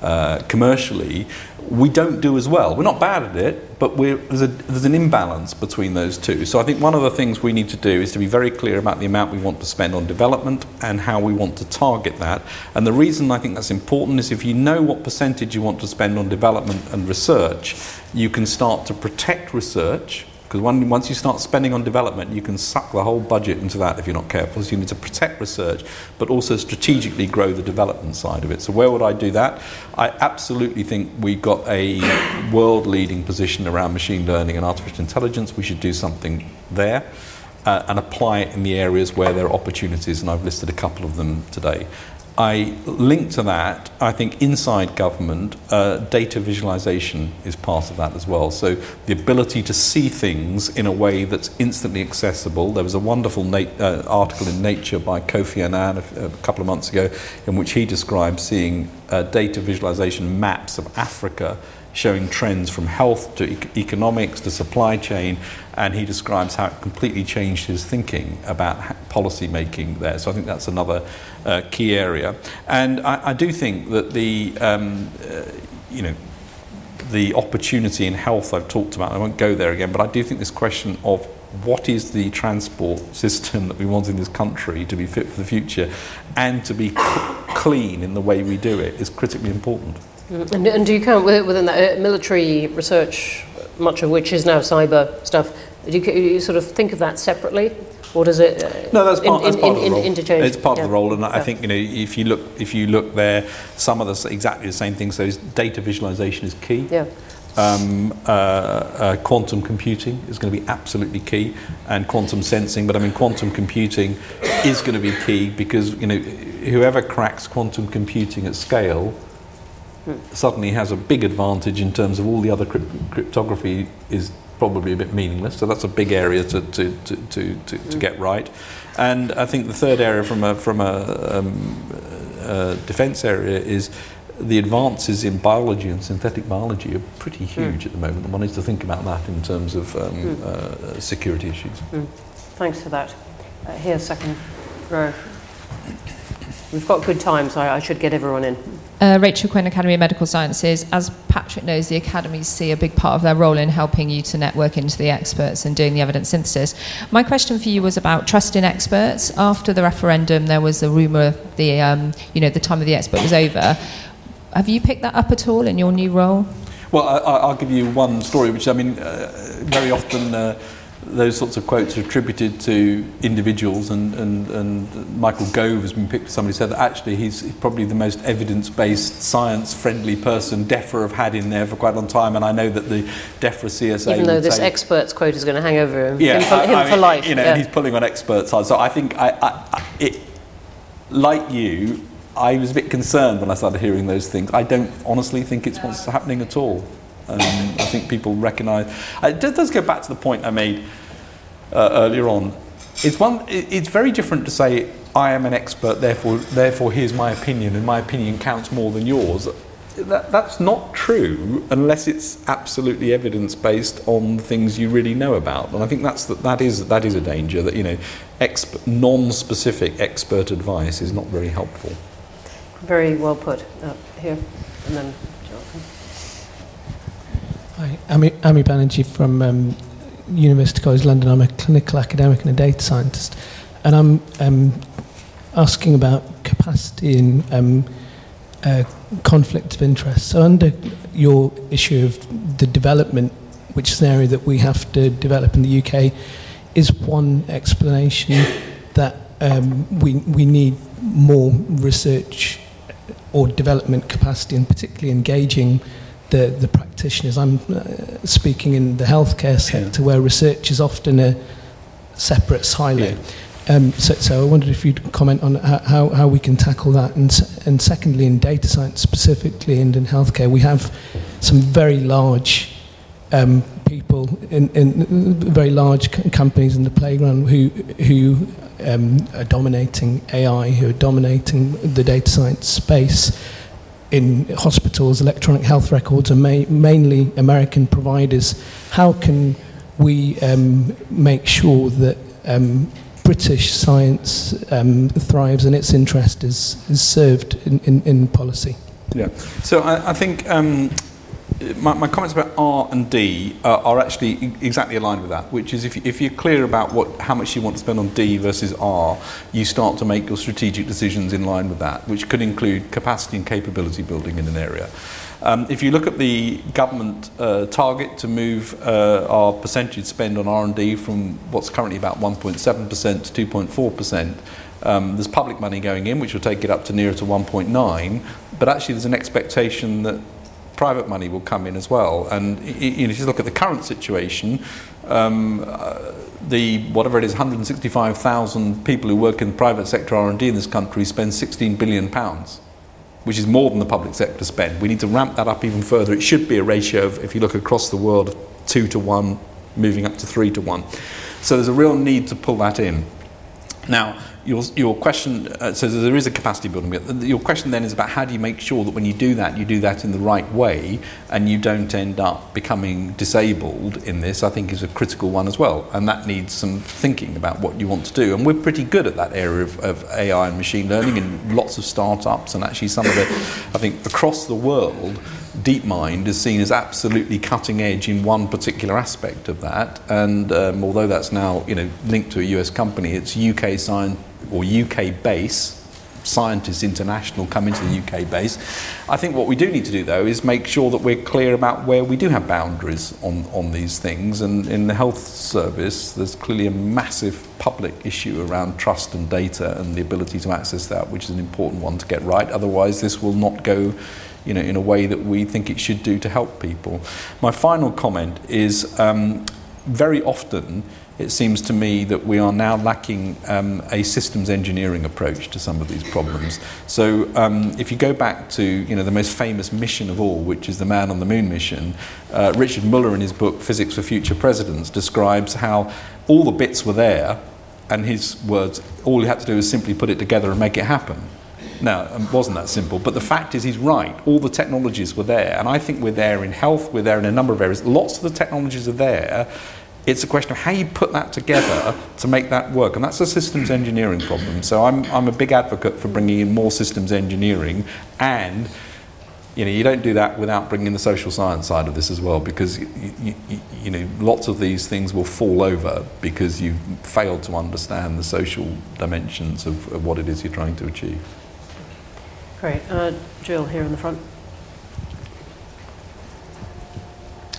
uh, commercially, we don't do as well. We're not bad at it, but there's, a, there's, an imbalance between those two. So I think one of the things we need to do is to be very clear about the amount we want to spend on development and how we want to target that. And the reason I think that's important is if you know what percentage you want to spend on development and research, you can start to protect research because once you start spending on development, you can suck the whole budget into that if you're not careful. So you need to protect research, but also strategically grow the development side of it. So where would I do that? I absolutely think we've got a world-leading position around machine learning and artificial intelligence. We should do something there. Uh, and apply it in the areas where there are opportunities, and I've listed a couple of them today. I link to that, I think inside government, uh, data visualization is part of that as well. So the ability to see things in a way that's instantly accessible. There was a wonderful uh, article in Nature by Kofi Annan a, a, couple of months ago in which he described seeing uh, data visualization maps of Africa showing trends from health to e- economics to supply chain, and he describes how it completely changed his thinking about policy making there. So I think that's another uh, key area. And I, I, do think that the, um, uh, you know, the opportunity in health I've talked about, I won't go there again, but I do think this question of what is the transport system that we want in this country to be fit for the future and to be clean in the way we do it is critically important. And, and do you count within that uh, military research, much of which is now cyber stuff? Do you, you sort of think of that separately? or does it? Uh, no, that's part, in, that's part in, of the role. It's part yeah. of the role, and yeah. I think you know if you look if you look there, some of the exactly the same things. So data visualization is key. Yeah. Um, uh, uh, quantum computing is going to be absolutely key, and quantum sensing. But I mean, quantum computing is going to be key because you know whoever cracks quantum computing at scale suddenly has a big advantage in terms of all the other crypt- cryptography is probably a bit meaningless. So that's a big area to, to, to, to, to, to get right. And I think the third area from a, from a, um, a defence area is the advances in biology and synthetic biology are pretty huge at the moment. One needs to think about that in terms of um, uh, security issues. Thanks for that. Uh, here, second row. We've got good time, so I, I should get everyone in. Uh, Rachel Quinn, Academy of Medical Sciences. As Patrick knows, the academies see a big part of their role in helping you to network into the experts and doing the evidence synthesis. My question for you was about trust in experts. After the referendum, there was a rumour the um, you know the time of the expert was over. Have you picked that up at all in your new role? Well, I, I- I'll give you one story, which I mean, uh, very often uh, those sorts of quotes are attributed to individuals, and, and, and Michael Gove has been picked. Somebody said that actually he's probably the most evidence-based, science-friendly person DEFRA have had in there for quite a long time, and I know that the DEFRA CSA Even though this say, expert's quote is going to hang over him, yeah, him, for, I- him I for life. You know, yeah. and he's pulling on expert side. So I think I, I, it, like you, I was a bit concerned when I started hearing those things. I don't honestly think it's what's happening at all. Um, I think people recognise. It does- go back to the point I made uh, earlier on. It's one. It's very different to say I am an expert, therefore, therefore here's my opinion, and my opinion counts more than yours. That, that's not true unless it's absolutely evidence based on things you really know about, and I think that's that, that is that is a danger that you know, exp- non-specific expert advice is not very helpful. Very well put. Uh, here, and then. Hi, Ami Banerjee from um, University College London. I'm a clinical academic and a data scientist. And I'm um, asking about capacity and um, uh, conflict of interest. So, under your issue of the development, which is an area that we have to develop in the UK, is one explanation that um, we, we need more research or development capacity, and particularly engaging the, the practitioners. I'm uh, speaking in the healthcare sector where research is often a separate silo. Yeah. Um, so, so I wondered if you'd comment on how, how, how we can tackle that. And, and secondly, in data science specifically and in healthcare, we have some very large um, people in, in very large companies in the playground who, who um, are dominating AI, who are dominating the data science space in hospitals, electronic health records are ma- mainly American providers. How can we um, make sure that um, British science um, thrives and its interest is, is served in, in, in policy? Yeah. So I, I think um, my, my comments about R and D uh, are actually exactly aligned with that, which is if, if you're clear about what, how much you want to spend on D versus R, you start to make your strategic decisions in line with that, which could include capacity and capability building in an area. Um, if you look at the government uh, target to move uh, our percentage spend on R&D from what's currently about 1.7% to 2.4%, um, there's public money going in, which will take it up to nearer to 1.9, but actually there's an expectation that private money will come in as well. And you know, if you look at the current situation, um, uh, the whatever it is, 165,000 people who work in the private sector R&D in this country spend 16 billion pounds which is more than the public sector spend. We need to ramp that up even further. It should be a ratio of, if you look across the world, two to one, moving up to three to one. So there's a real need to pull that in. Now, your, your question, uh, so there is a capacity building. Your question then is about how do you make sure that when you do that, you do that in the right way and you don't end up becoming disabled in this, I think is a critical one as well. And that needs some thinking about what you want to do. And we're pretty good at that area of, of AI and machine learning in lots of startups and actually some of the, I think across the world, DeepMind is seen as absolutely cutting edge in one particular aspect of that. And um, although that's now you know linked to a US company, it's UK science or UK base. Scientists International come into the UK base. I think what we do need to do though is make sure that we're clear about where we do have boundaries on, on these things. And in the health service, there's clearly a massive public issue around trust and data and the ability to access that, which is an important one to get right. Otherwise, this will not go you know, in a way that we think it should do to help people. My final comment is um, very often it seems to me that we are now lacking um, a systems engineering approach to some of these problems. So um, if you go back to you know, the most famous mission of all, which is the man on the moon mission, uh, Richard Muller in his book Physics for Future Presidents describes how all the bits were there and his words, all you had to do was simply put it together and make it happen. Now, it wasn't that simple. But the fact is, he's right. All the technologies were there. And I think we're there in health, we're there in a number of areas. Lots of the technologies are there. It's a question of how you put that together to make that work. And that's a systems engineering problem. So I'm, I'm a big advocate for bringing in more systems engineering and you know, you don't do that without bringing the social science side of this as well, because you, you, you, know lots of these things will fall over because you've failed to understand the social dimensions of, of what it is you're trying to achieve. Great, uh, Jill here in the front.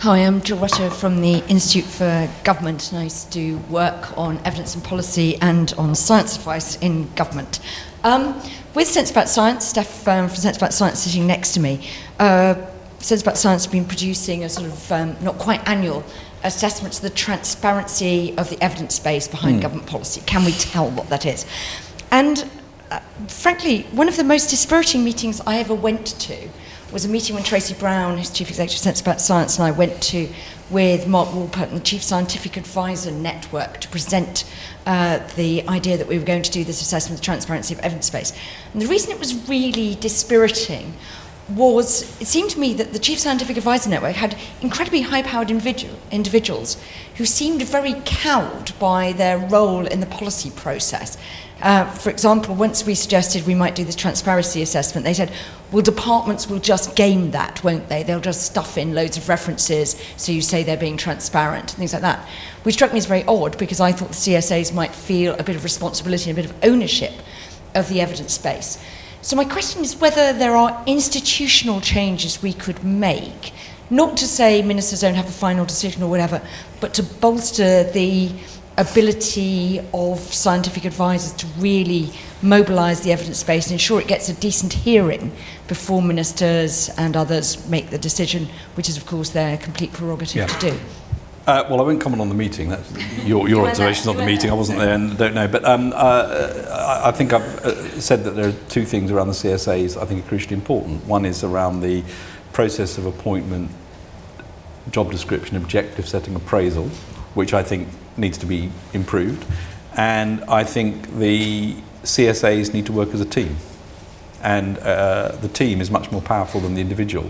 Hi, I'm Jill Rutter from the Institute for Government, and I used to do work on evidence and policy and on science advice in government. Um, with Sense About Science, Steph um, from Sense About Science sitting next to me, uh, Sense About Science has been producing a sort of um, not quite annual assessment of the transparency of the evidence base behind mm. government policy. Can we tell what that is? And uh, frankly, one of the most dispiriting meetings I ever went to was a meeting when Tracy Brown, who's Chief Executive of Sense Science, and I went to with Mark Walport the Chief Scientific Advisor Network to present uh, the idea that we were going to do this assessment of the transparency of evidence base. And the reason it was really dispiriting was it seemed to me that the Chief Scientific Advisor Network had incredibly high powered individual, individuals who seemed very cowed by their role in the policy process. Uh, for example, once we suggested we might do this transparency assessment, they said, well, departments will just game that, won't they? They'll just stuff in loads of references so you say they're being transparent, things like that. Which struck me as very odd because I thought the CSAs might feel a bit of responsibility and a bit of ownership of the evidence base. So, my question is whether there are institutional changes we could make, not to say ministers don't have a final decision or whatever, but to bolster the ability of scientific advisors to really mobilise the evidence base and ensure it gets a decent hearing before ministers and others make the decision, which is, of course, their complete prerogative yeah. to do. Uh, well, I won't comment on the meeting. That's your, your observations on the meeting. I wasn't there and don't know. But um, uh, I think I've uh, said that there are two things around the CSAs I think are crucially important. One is around the process of appointment, job description, objective setting, appraisal, which I think needs to be improved. And I think the CSAs need to work as a team. And uh, the team is much more powerful than the individual.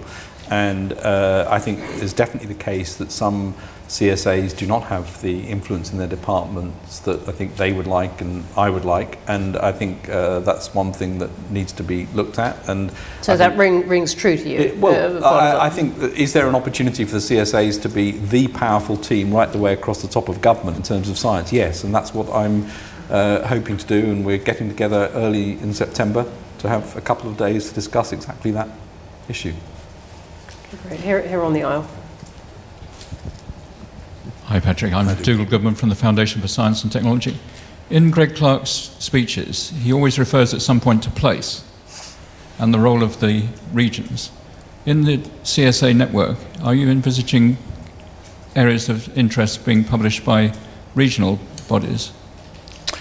And uh, I think it's definitely the case that some CSAs do not have the influence in their departments that I think they would like and I would like, and I think uh, that's one thing that needs to be looked at. And so I that ring, rings true to you. It, well, uh, I, I, think is there an opportunity for the CSAs to be the powerful team right the way across the top of government in terms of science? Yes, and that's what I'm uh, hoping to do, and we're getting together early in September to have a couple of days to discuss exactly that issue. Great. Here, here on the aisle. Hi, Patrick. I'm Dougal Goodman from the Foundation for Science and Technology. In Greg Clark's speeches, he always refers at some point to place and the role of the regions. In the CSA network, are you envisaging areas of interest being published by regional bodies?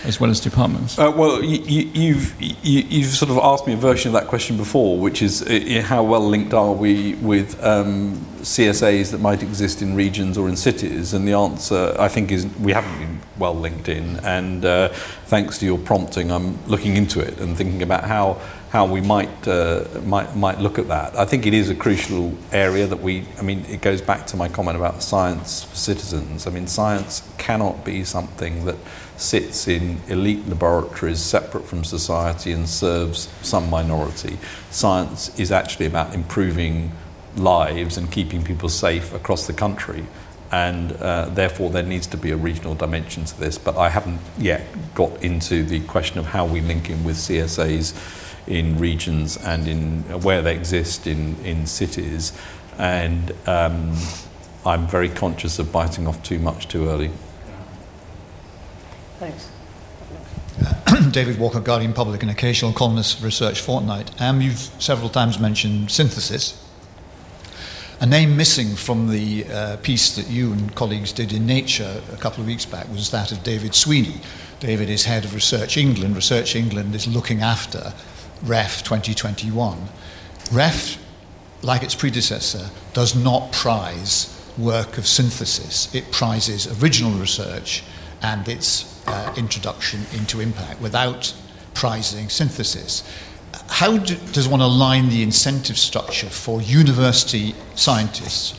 As well as departments? Uh, well, you, have you've, you, have sort of asked me a version of that question before, which is uh, how well linked are we with um, CSAs that might exist in regions or in cities? And the answer, I think, is we haven't been well linked in. And uh, thanks to your prompting, I'm looking into it and thinking about how how we might, uh, might, might look at that. I think it is a crucial area that we, I mean, it goes back to my comment about science for citizens. I mean, science cannot be something that sits in elite laboratories separate from society and serves some minority. Science is actually about improving lives and keeping people safe across the country. And uh, therefore, there needs to be a regional dimension to this. But I haven't yet got into the question of how we link in with CSAs in regions and in where they exist in, in cities. And um, I'm very conscious of biting off too much too early. Thanks. (coughs) David Walker, Guardian Public, and occasional columnist for Research Fortnight. Um, you've several times mentioned synthesis. A name missing from the uh, piece that you and colleagues did in Nature a couple of weeks back was that of David Sweeney. David is head of Research England. Research England is looking after REF 2021. REF, like its predecessor, does not prize work of synthesis. It prizes original research and its uh, introduction into impact without prizing synthesis. how do, does one align the incentive structure for university scientists,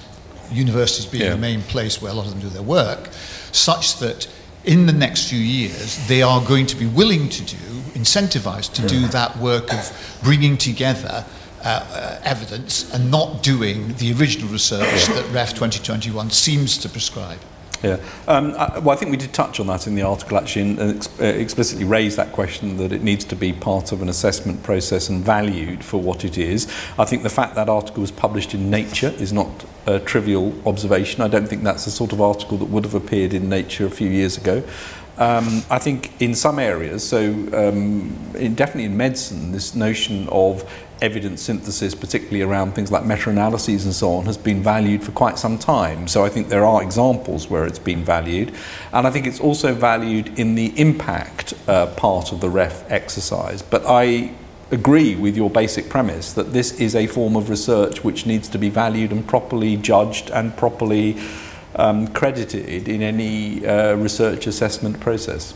universities being Yeah. the main place where a lot of them do their work, such that in the next few years they are going to be willing to do, incentivized to do that work of bringing together uh, uh, evidence and not doing the original research (clears throat) that REF 2021 seems to prescribe? Yeah. Um, I, well, I think we did touch on that in the article actually and ex- uh, explicitly raised that question that it needs to be part of an assessment process and valued for what it is. I think the fact that article was published in Nature is not a trivial observation. I don't think that's the sort of article that would have appeared in Nature a few years ago. Um, I think in some areas, so um, in, definitely in medicine, this notion of evidence synthesis, particularly around things like meta-analyses and so on, has been valued for quite some time. So I think there are examples where it's been valued. And I think it's also valued in the impact uh, part of the REF exercise. But I agree with your basic premise that this is a form of research which needs to be valued and properly judged and properly um, credited in any uh, research assessment process.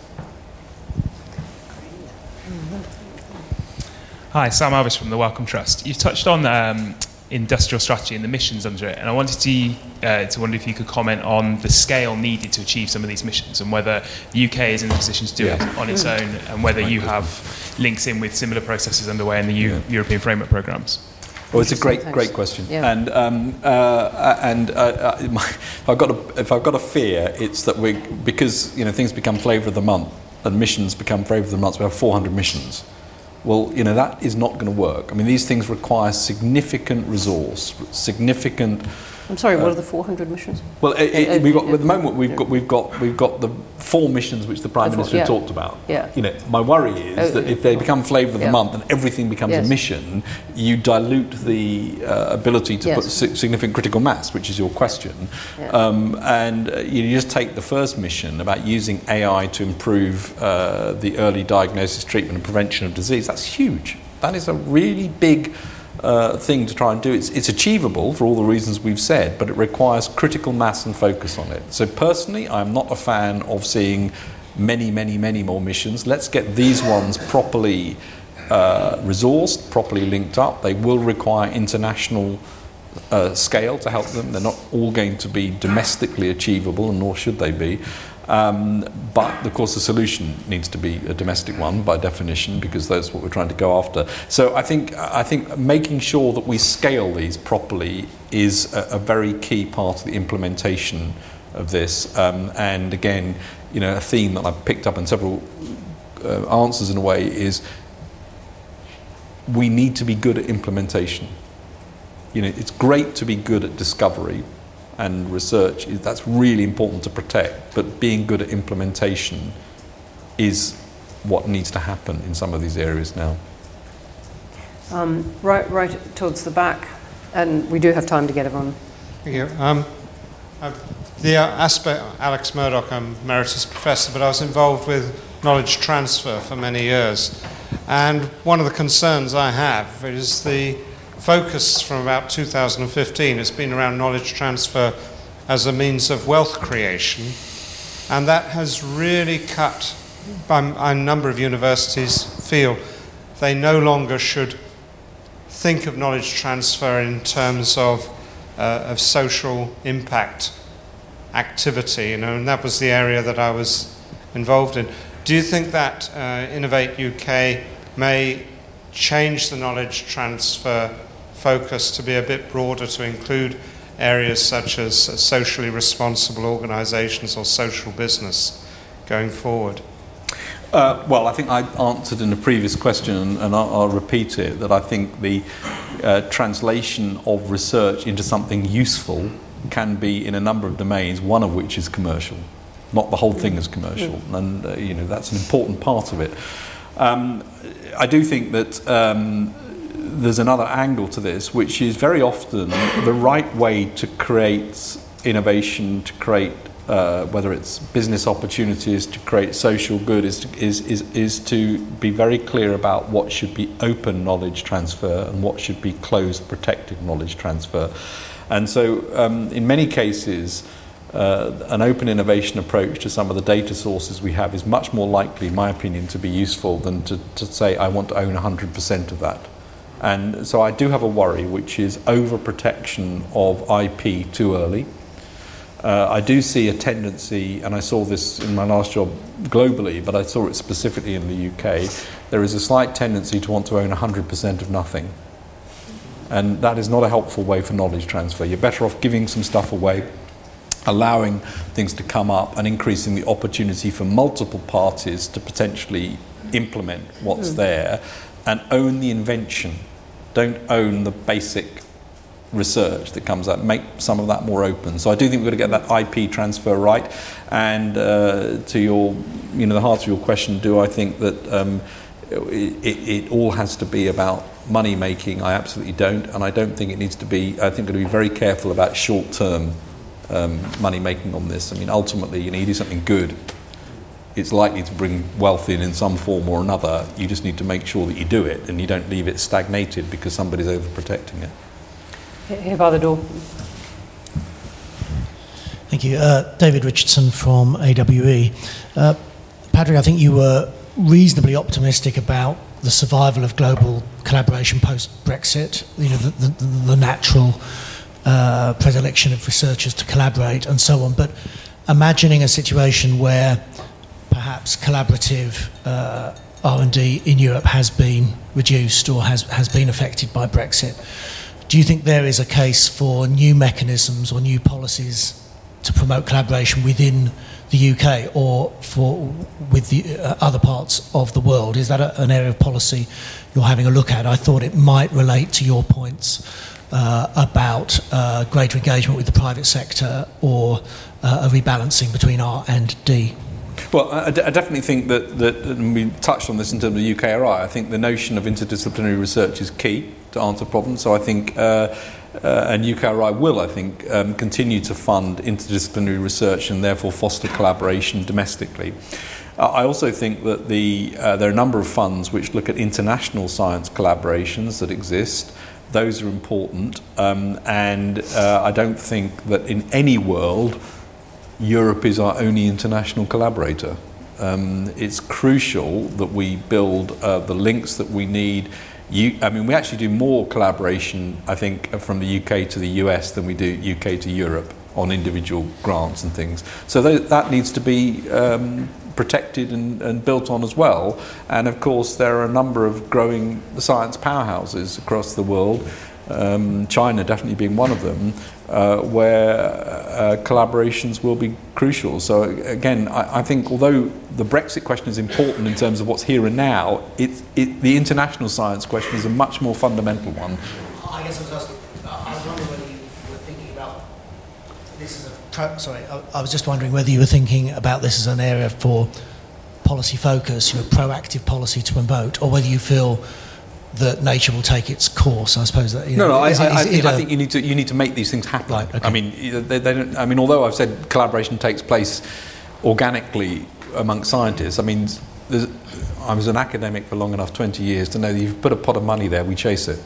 Hi, Sam Alvis from the Wellcome Trust. You've touched on um, industrial strategy and the missions under it, and I wanted to, uh, to wonder if you could comment on the scale needed to achieve some of these missions and whether the UK is in a position to do Yeah. it on its own and whether you have links in with similar processes underway in the U- European framework programs. Well, it's a great, Thanks. great question. Yeah. And um, uh, and uh, uh, (laughs) my, if I've got a, if I've got a fear, it's that we because you know things become flavour of the month and missions become flavour of the month. We have 400 missions. Well, you know that is not going to work. I mean, these things require significant resource, significant. I'm sorry, what Uh, are the 400 missions? Well, it, Uh, uh, it, we've got at the moment we've got we've got we've got the four missions which the prime minister yeah. talked about. Yeah. You know, my worry is Oh, that if they become flavour of the Yeah. month and everything becomes Yes. a mission, you dilute the uh, ability to Yes. put si- significant critical mass, which is your question. Yeah. Um, and uh, you just take the first mission about using AI to improve uh, the early diagnosis, treatment, and prevention of disease. That's huge. That is a really big uh, thing to try and do. It's, it's achievable for all the reasons we've said, but it requires critical mass and focus on it. So, personally, I'm not a fan of seeing many, many, many more missions. Let's get these ones properly uh, resourced, properly linked up. They will require international uh, scale to help them. They're not all going to be domestically achievable, and nor should they be. Um, but of course, the solution needs to be a domestic one by definition, because that's what we're trying to go after. So I think I think making sure that we scale these properly is a, a very key part of the implementation of this. Um, and again, you know, a theme that I've picked up in several uh, answers in a way is we need to be good at implementation. You know, it's great to be good at discovery and research. That's really important to protect. But being good at implementation is what needs to happen in some of these areas now. Um, right, right towards the back, and we do have time to get everyone. Thank you. Um, uh, the uh, aspect, Alex Murdoch, I'm emeritus professor, but I was involved with knowledge transfer for many years. And one of the concerns I have is the focus from about 2015 has been around knowledge transfer as a means of wealth creation. And that has really cut, by a number of universities feel they no longer should think of knowledge transfer in terms of, uh, of social impact activity, you know, and that was the area that I was involved in. Do you think that uh, Innovate UK may change the knowledge transfer focus to be a bit broader to include areas such as socially responsible organisations or social business going forward? Uh, well, I think I answered in a previous question, and I'll, I'll repeat it, that I think the uh, translation of research into something useful can be in a number of domains, one of which is commercial. Not the whole thing is commercial, and uh, you know that's an important part of it. Um, I do think that um, there's another angle to this, which is very often the right way to create innovation, to create uh, whether it's business opportunities, to create social good, is, is, is, is to be very clear about what should be open knowledge transfer and what should be closed, protected knowledge transfer. And so, um, in many cases, uh, an open innovation approach to some of the data sources we have is much more likely, in my opinion, to be useful than to, to say, I want to own 100% of that. And so I do have a worry, which is overprotection of IP too early. Uh, I do see a tendency, and I saw this in my last job globally, but I saw it specifically in the UK. There is a slight tendency to want to own 100% of nothing. And that is not a helpful way for knowledge transfer. You're better off giving some stuff away, allowing things to come up, and increasing the opportunity for multiple parties to potentially implement what's Mm. there and own the invention. Don't own the basic research that comes out. Make some of that more open. So I do think we've got to get that IP transfer right. And uh, to your, you know, the heart of your question, do I think that um, it, it, all has to be about money making? I absolutely don't. And I don't think it needs to be. I think we've got to be very careful about short term um, money making on this. I mean, ultimately, you know, to do something good. It's likely to bring wealth in in some form or another. You just need to make sure that you do it and you don't leave it stagnated because somebody's overprotecting it. Here by the door. Thank you. Uh, David Richardson from AWE. Uh, Patrick, I think you were reasonably optimistic about the survival of global collaboration post Brexit, you know, the, the, the natural uh, predilection of researchers to collaborate and so on. But imagining a situation where perhaps collaborative uh, R&D in Europe has been reduced or has, has been affected by Brexit, do you think there is a case for new mechanisms or new policies to promote collaboration within the UK or for with the uh, other parts of the world? Is that a, an area of policy you're having a look at? I thought it might relate to your points uh, about uh, greater engagement with the private sector or uh, a rebalancing between R and D. Well, I, I definitely think that, that, and we touched on this in terms of UKRI, I think the notion of interdisciplinary research is key to answer problems. So I think, uh, uh, and UKRI will, I think, um, continue to fund interdisciplinary research and therefore foster collaboration domestically. Uh, I also think that the, uh, there are a number of funds which look at international science collaborations that exist. Those are important, um, and uh, I don't think that in any world Europe is our only international collaborator. Um, it's crucial that we build uh, the links that we need. You, I mean, we actually do more collaboration, I think, from the UK to the US than we do UK to Europe on individual grants and things. So th- that needs to be um, protected and, and built on as well. And of course, there are a number of growing science powerhouses across the world. Um, China definitely being one of them, uh, where uh, collaborations will be crucial. So again, I, I think although the Brexit question is important in terms of what's here and now, it, it, the international science question is a much more fundamental one. I guess I was asking, I was wondering whether you were thinking about this as a, sorry, I, I was just wondering whether you were thinking about this as an area for policy focus, you know, proactive policy to promote, or whether you feel that nature will take its course. I suppose that you No, know, no. I, is I, I, is think, it think you need to you need to make these things happen. Right, okay. I mean, they, they don't. I mean, although I've said collaboration takes place organically among scientists. I mean, I was an academic for long enough, 20 years, to know that you've put a pot of money there, we chase it.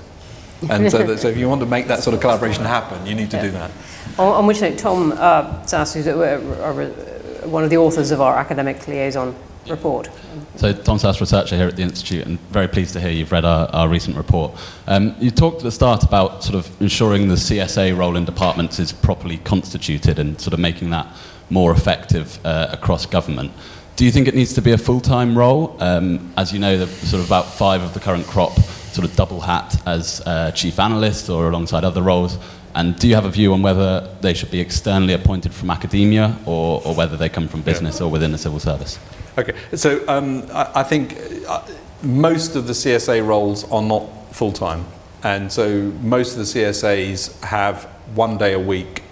And so, that, so if you want to make that sort of collaboration happen, you need to do that. On, on which note, Tom uh, Sasse, who's uh, uh, one of the authors of our academic liaison report. So, Tom Sasse, researcher here at the Institute, and very pleased to hear you've read our, our recent report. Um, you talked at the start about sort of ensuring the CSA role in departments is properly constituted and sort of making that more effective uh, across government. Do you think it needs to be a full-time role? Um, as you know, the sort of about five of the current crop sort of double hat as uh, chief analyst or alongside other roles. And do you have a view on whether they should be externally appointed from academia or, or whether they come from business or within the civil service? Okay, so um, I, I think uh, most of the CSA roles are not full time, and so most of the CSAs have one day a week.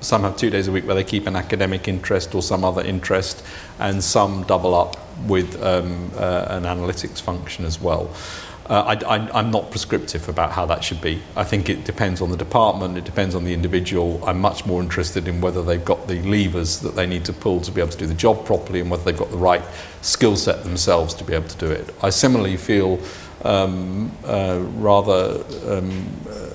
Some have two days a week where they keep an academic interest or some other interest, and some double up with um, uh, an analytics function as well. Uh, I, I'm not prescriptive about how that should be. I think it depends on the department, it depends on the individual. I'm much more interested in whether they've got the levers that they need to pull to be able to do the job properly and whether they've got the right skill set themselves to be able to do it. I similarly feel um, uh, rather um, uh,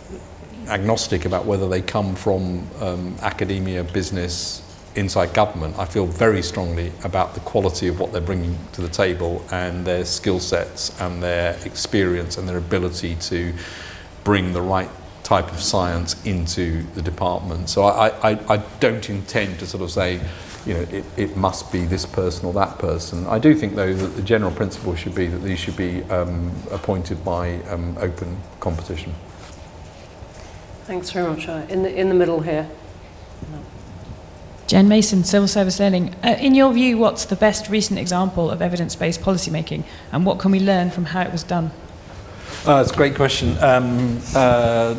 agnostic about whether they come from um, academia, business, inside government, I feel very strongly about the quality of what they're bringing to the table and their skill sets and their experience and their ability to bring the right type of science into the department. So I, I, I don't intend to sort of say, you know, it, it must be this person or that person. I do think, though, that the general principle should be that these should be um, appointed by um, open competition. Thanks very much. Uh, in, the, in the middle here. Jen Mason, Civil Service Learning. Uh, in your view, what's the best recent example of evidence based policymaking and what can we learn from how it was done? Uh, that's a great question. Um, uh,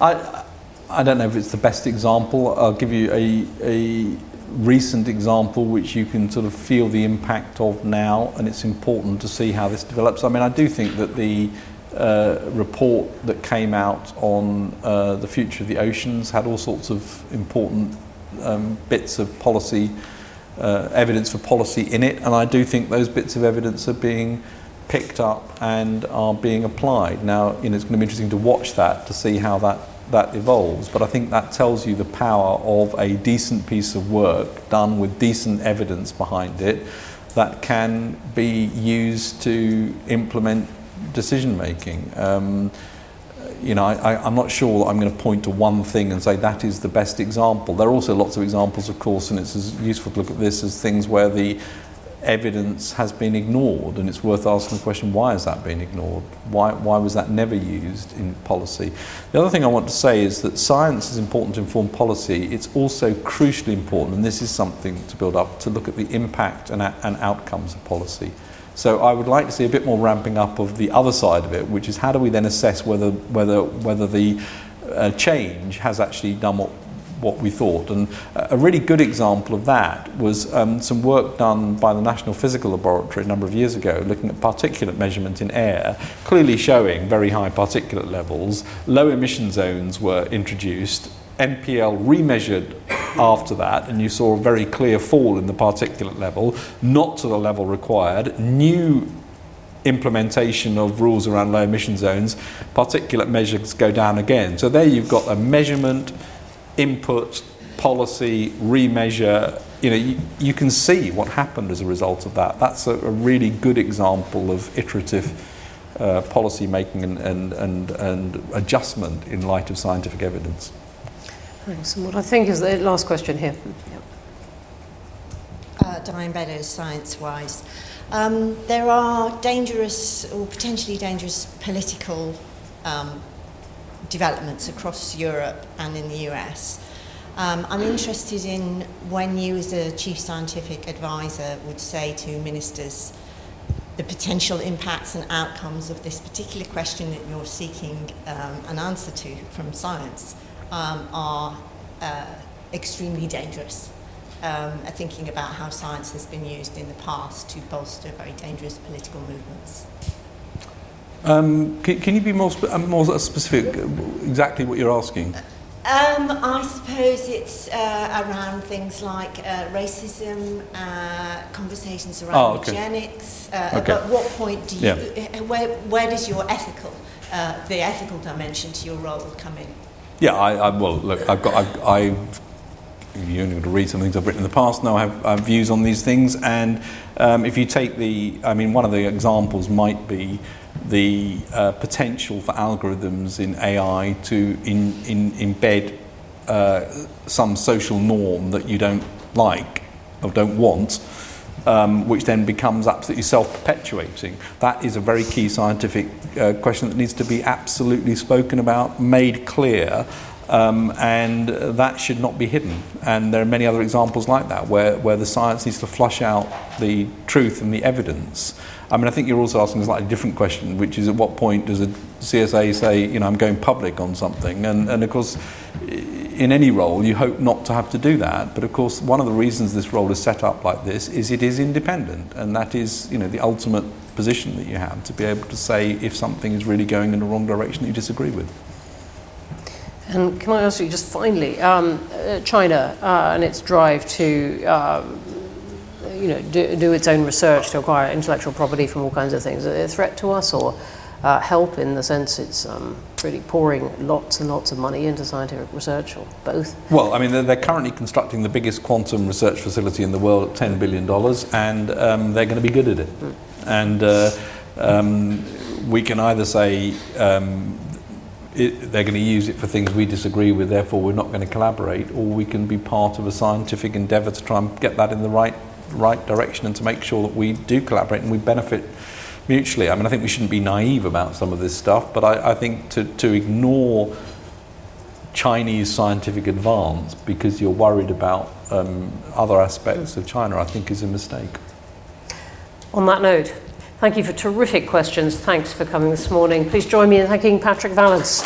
I, I don't know if it's the best example. I'll give you a, a recent example which you can sort of feel the impact of now, and it's important to see how this develops. I mean, I do think that the uh, report that came out on uh, the future of the oceans had all sorts of important um, bits of policy, uh, evidence for policy in it, and I do think those bits of evidence are being picked up and are being applied. Now, you know, it's going to be interesting to watch that to see how that that evolves, but I think that tells you the power of a decent piece of work done with decent evidence behind it that can be used to implement decision making. Um, you know, I, I'm not sure I'm going to point to one thing and say that is the best example. There are also lots of examples, of course, and it's as useful to look at this as things where the evidence has been ignored, and it's worth asking the question why has that been ignored? Why, why was that never used in policy? The other thing I want to say is that science is important to inform policy. It's also crucially important, and this is something to build up, to look at the impact and, and outcomes of policy. So I would like to see a bit more ramping up of the other side of it, which is how do we then assess whether, whether, whether the uh, change has actually done what what we thought. And a really good example of that was um, some work done by the National Physical Laboratory a number of years ago looking at particulate measurement in air, clearly showing very high particulate levels. Low emission zones were introduced. NPL remeasured after that, and you saw a very clear fall in the particulate level, not to the level required. New implementation of rules around low emission zones, particulate measures go down again. So there you've got a measurement input, policy, remeasure, you know, you, you can see what happened as a result of that. That's a, a really good example of iterative uh, policy making and, and, and, and adjustment in light of scientific evidence. Thanks. And what I think is the last question here. Uh, Diane Beddoes, Science Wise. Um, there are dangerous or potentially dangerous political um, developments across Europe and in the US. Um, I'm interested in when you, as a chief scientific advisor, would say to ministers the potential impacts and outcomes of this particular question that you're seeking um, an answer to from science um, are uh, extremely dangerous. Um, thinking about how science has been used in the past to bolster very dangerous political movements. Um, can, can, you be more, um, more specific, exactly what you're asking? Um, I suppose it's uh, around things like uh, racism, uh, conversations around oh, okay. eugenics. Uh, okay. At what point do you, yeah. Where, where does your ethical, uh, the ethical dimension to your role come in? Yeah, I, I well, look, I've got, I've, I've you only got to read some things I've written in the past. Now I have, I have views on these things, and um, if you take the, I mean, one of the examples might be the uh, potential for algorithms in AI to in, in, embed uh, some social norm that you don't like or don't want, um, which then becomes absolutely self-perpetuating. That is a very key scientific uh, question that needs to be absolutely spoken about, made clear, um, and that should not be hidden. And there are many other examples like that where, where the science needs to flush out the truth and the evidence. I mean, I think you're also asking a slightly different question, which is at what point does a CSA say, you know, I'm going public on something? And, and of course, in any role, you hope not to have to do that. But of course, one of the reasons this role is set up like this is it is independent, and that is, you know, the ultimate position that you have to be able to say if something is really going in the wrong direction that you disagree with. And can I ask you just finally, um, uh, China uh, and its drive to uh, you know, do, do, its own research to acquire intellectual property from all kinds of things. A threat to us, or uh, help in the sense it's um, really pouring lots and lots of money into scientific research, or both. Well, I mean, they're, they're currently constructing the biggest quantum research facility in the world at $10 billion, and um, they're going to be good at it. Mm. And uh, um, we can either say um, it, they're going to use it for things we disagree with, therefore we're not going to collaborate, or we can be part of a scientific endeavour to try and get that in the right, right direction and to make sure that we do collaborate and we benefit mutually. I mean, I think we shouldn't be naive about some of this stuff, but I, I think to, to ignore Chinese scientific advance because you're worried about um, other aspects of China, I think is a mistake. On that note, thank you for terrific questions. Thanks for coming this morning. Please join me in thanking Patrick Vallance.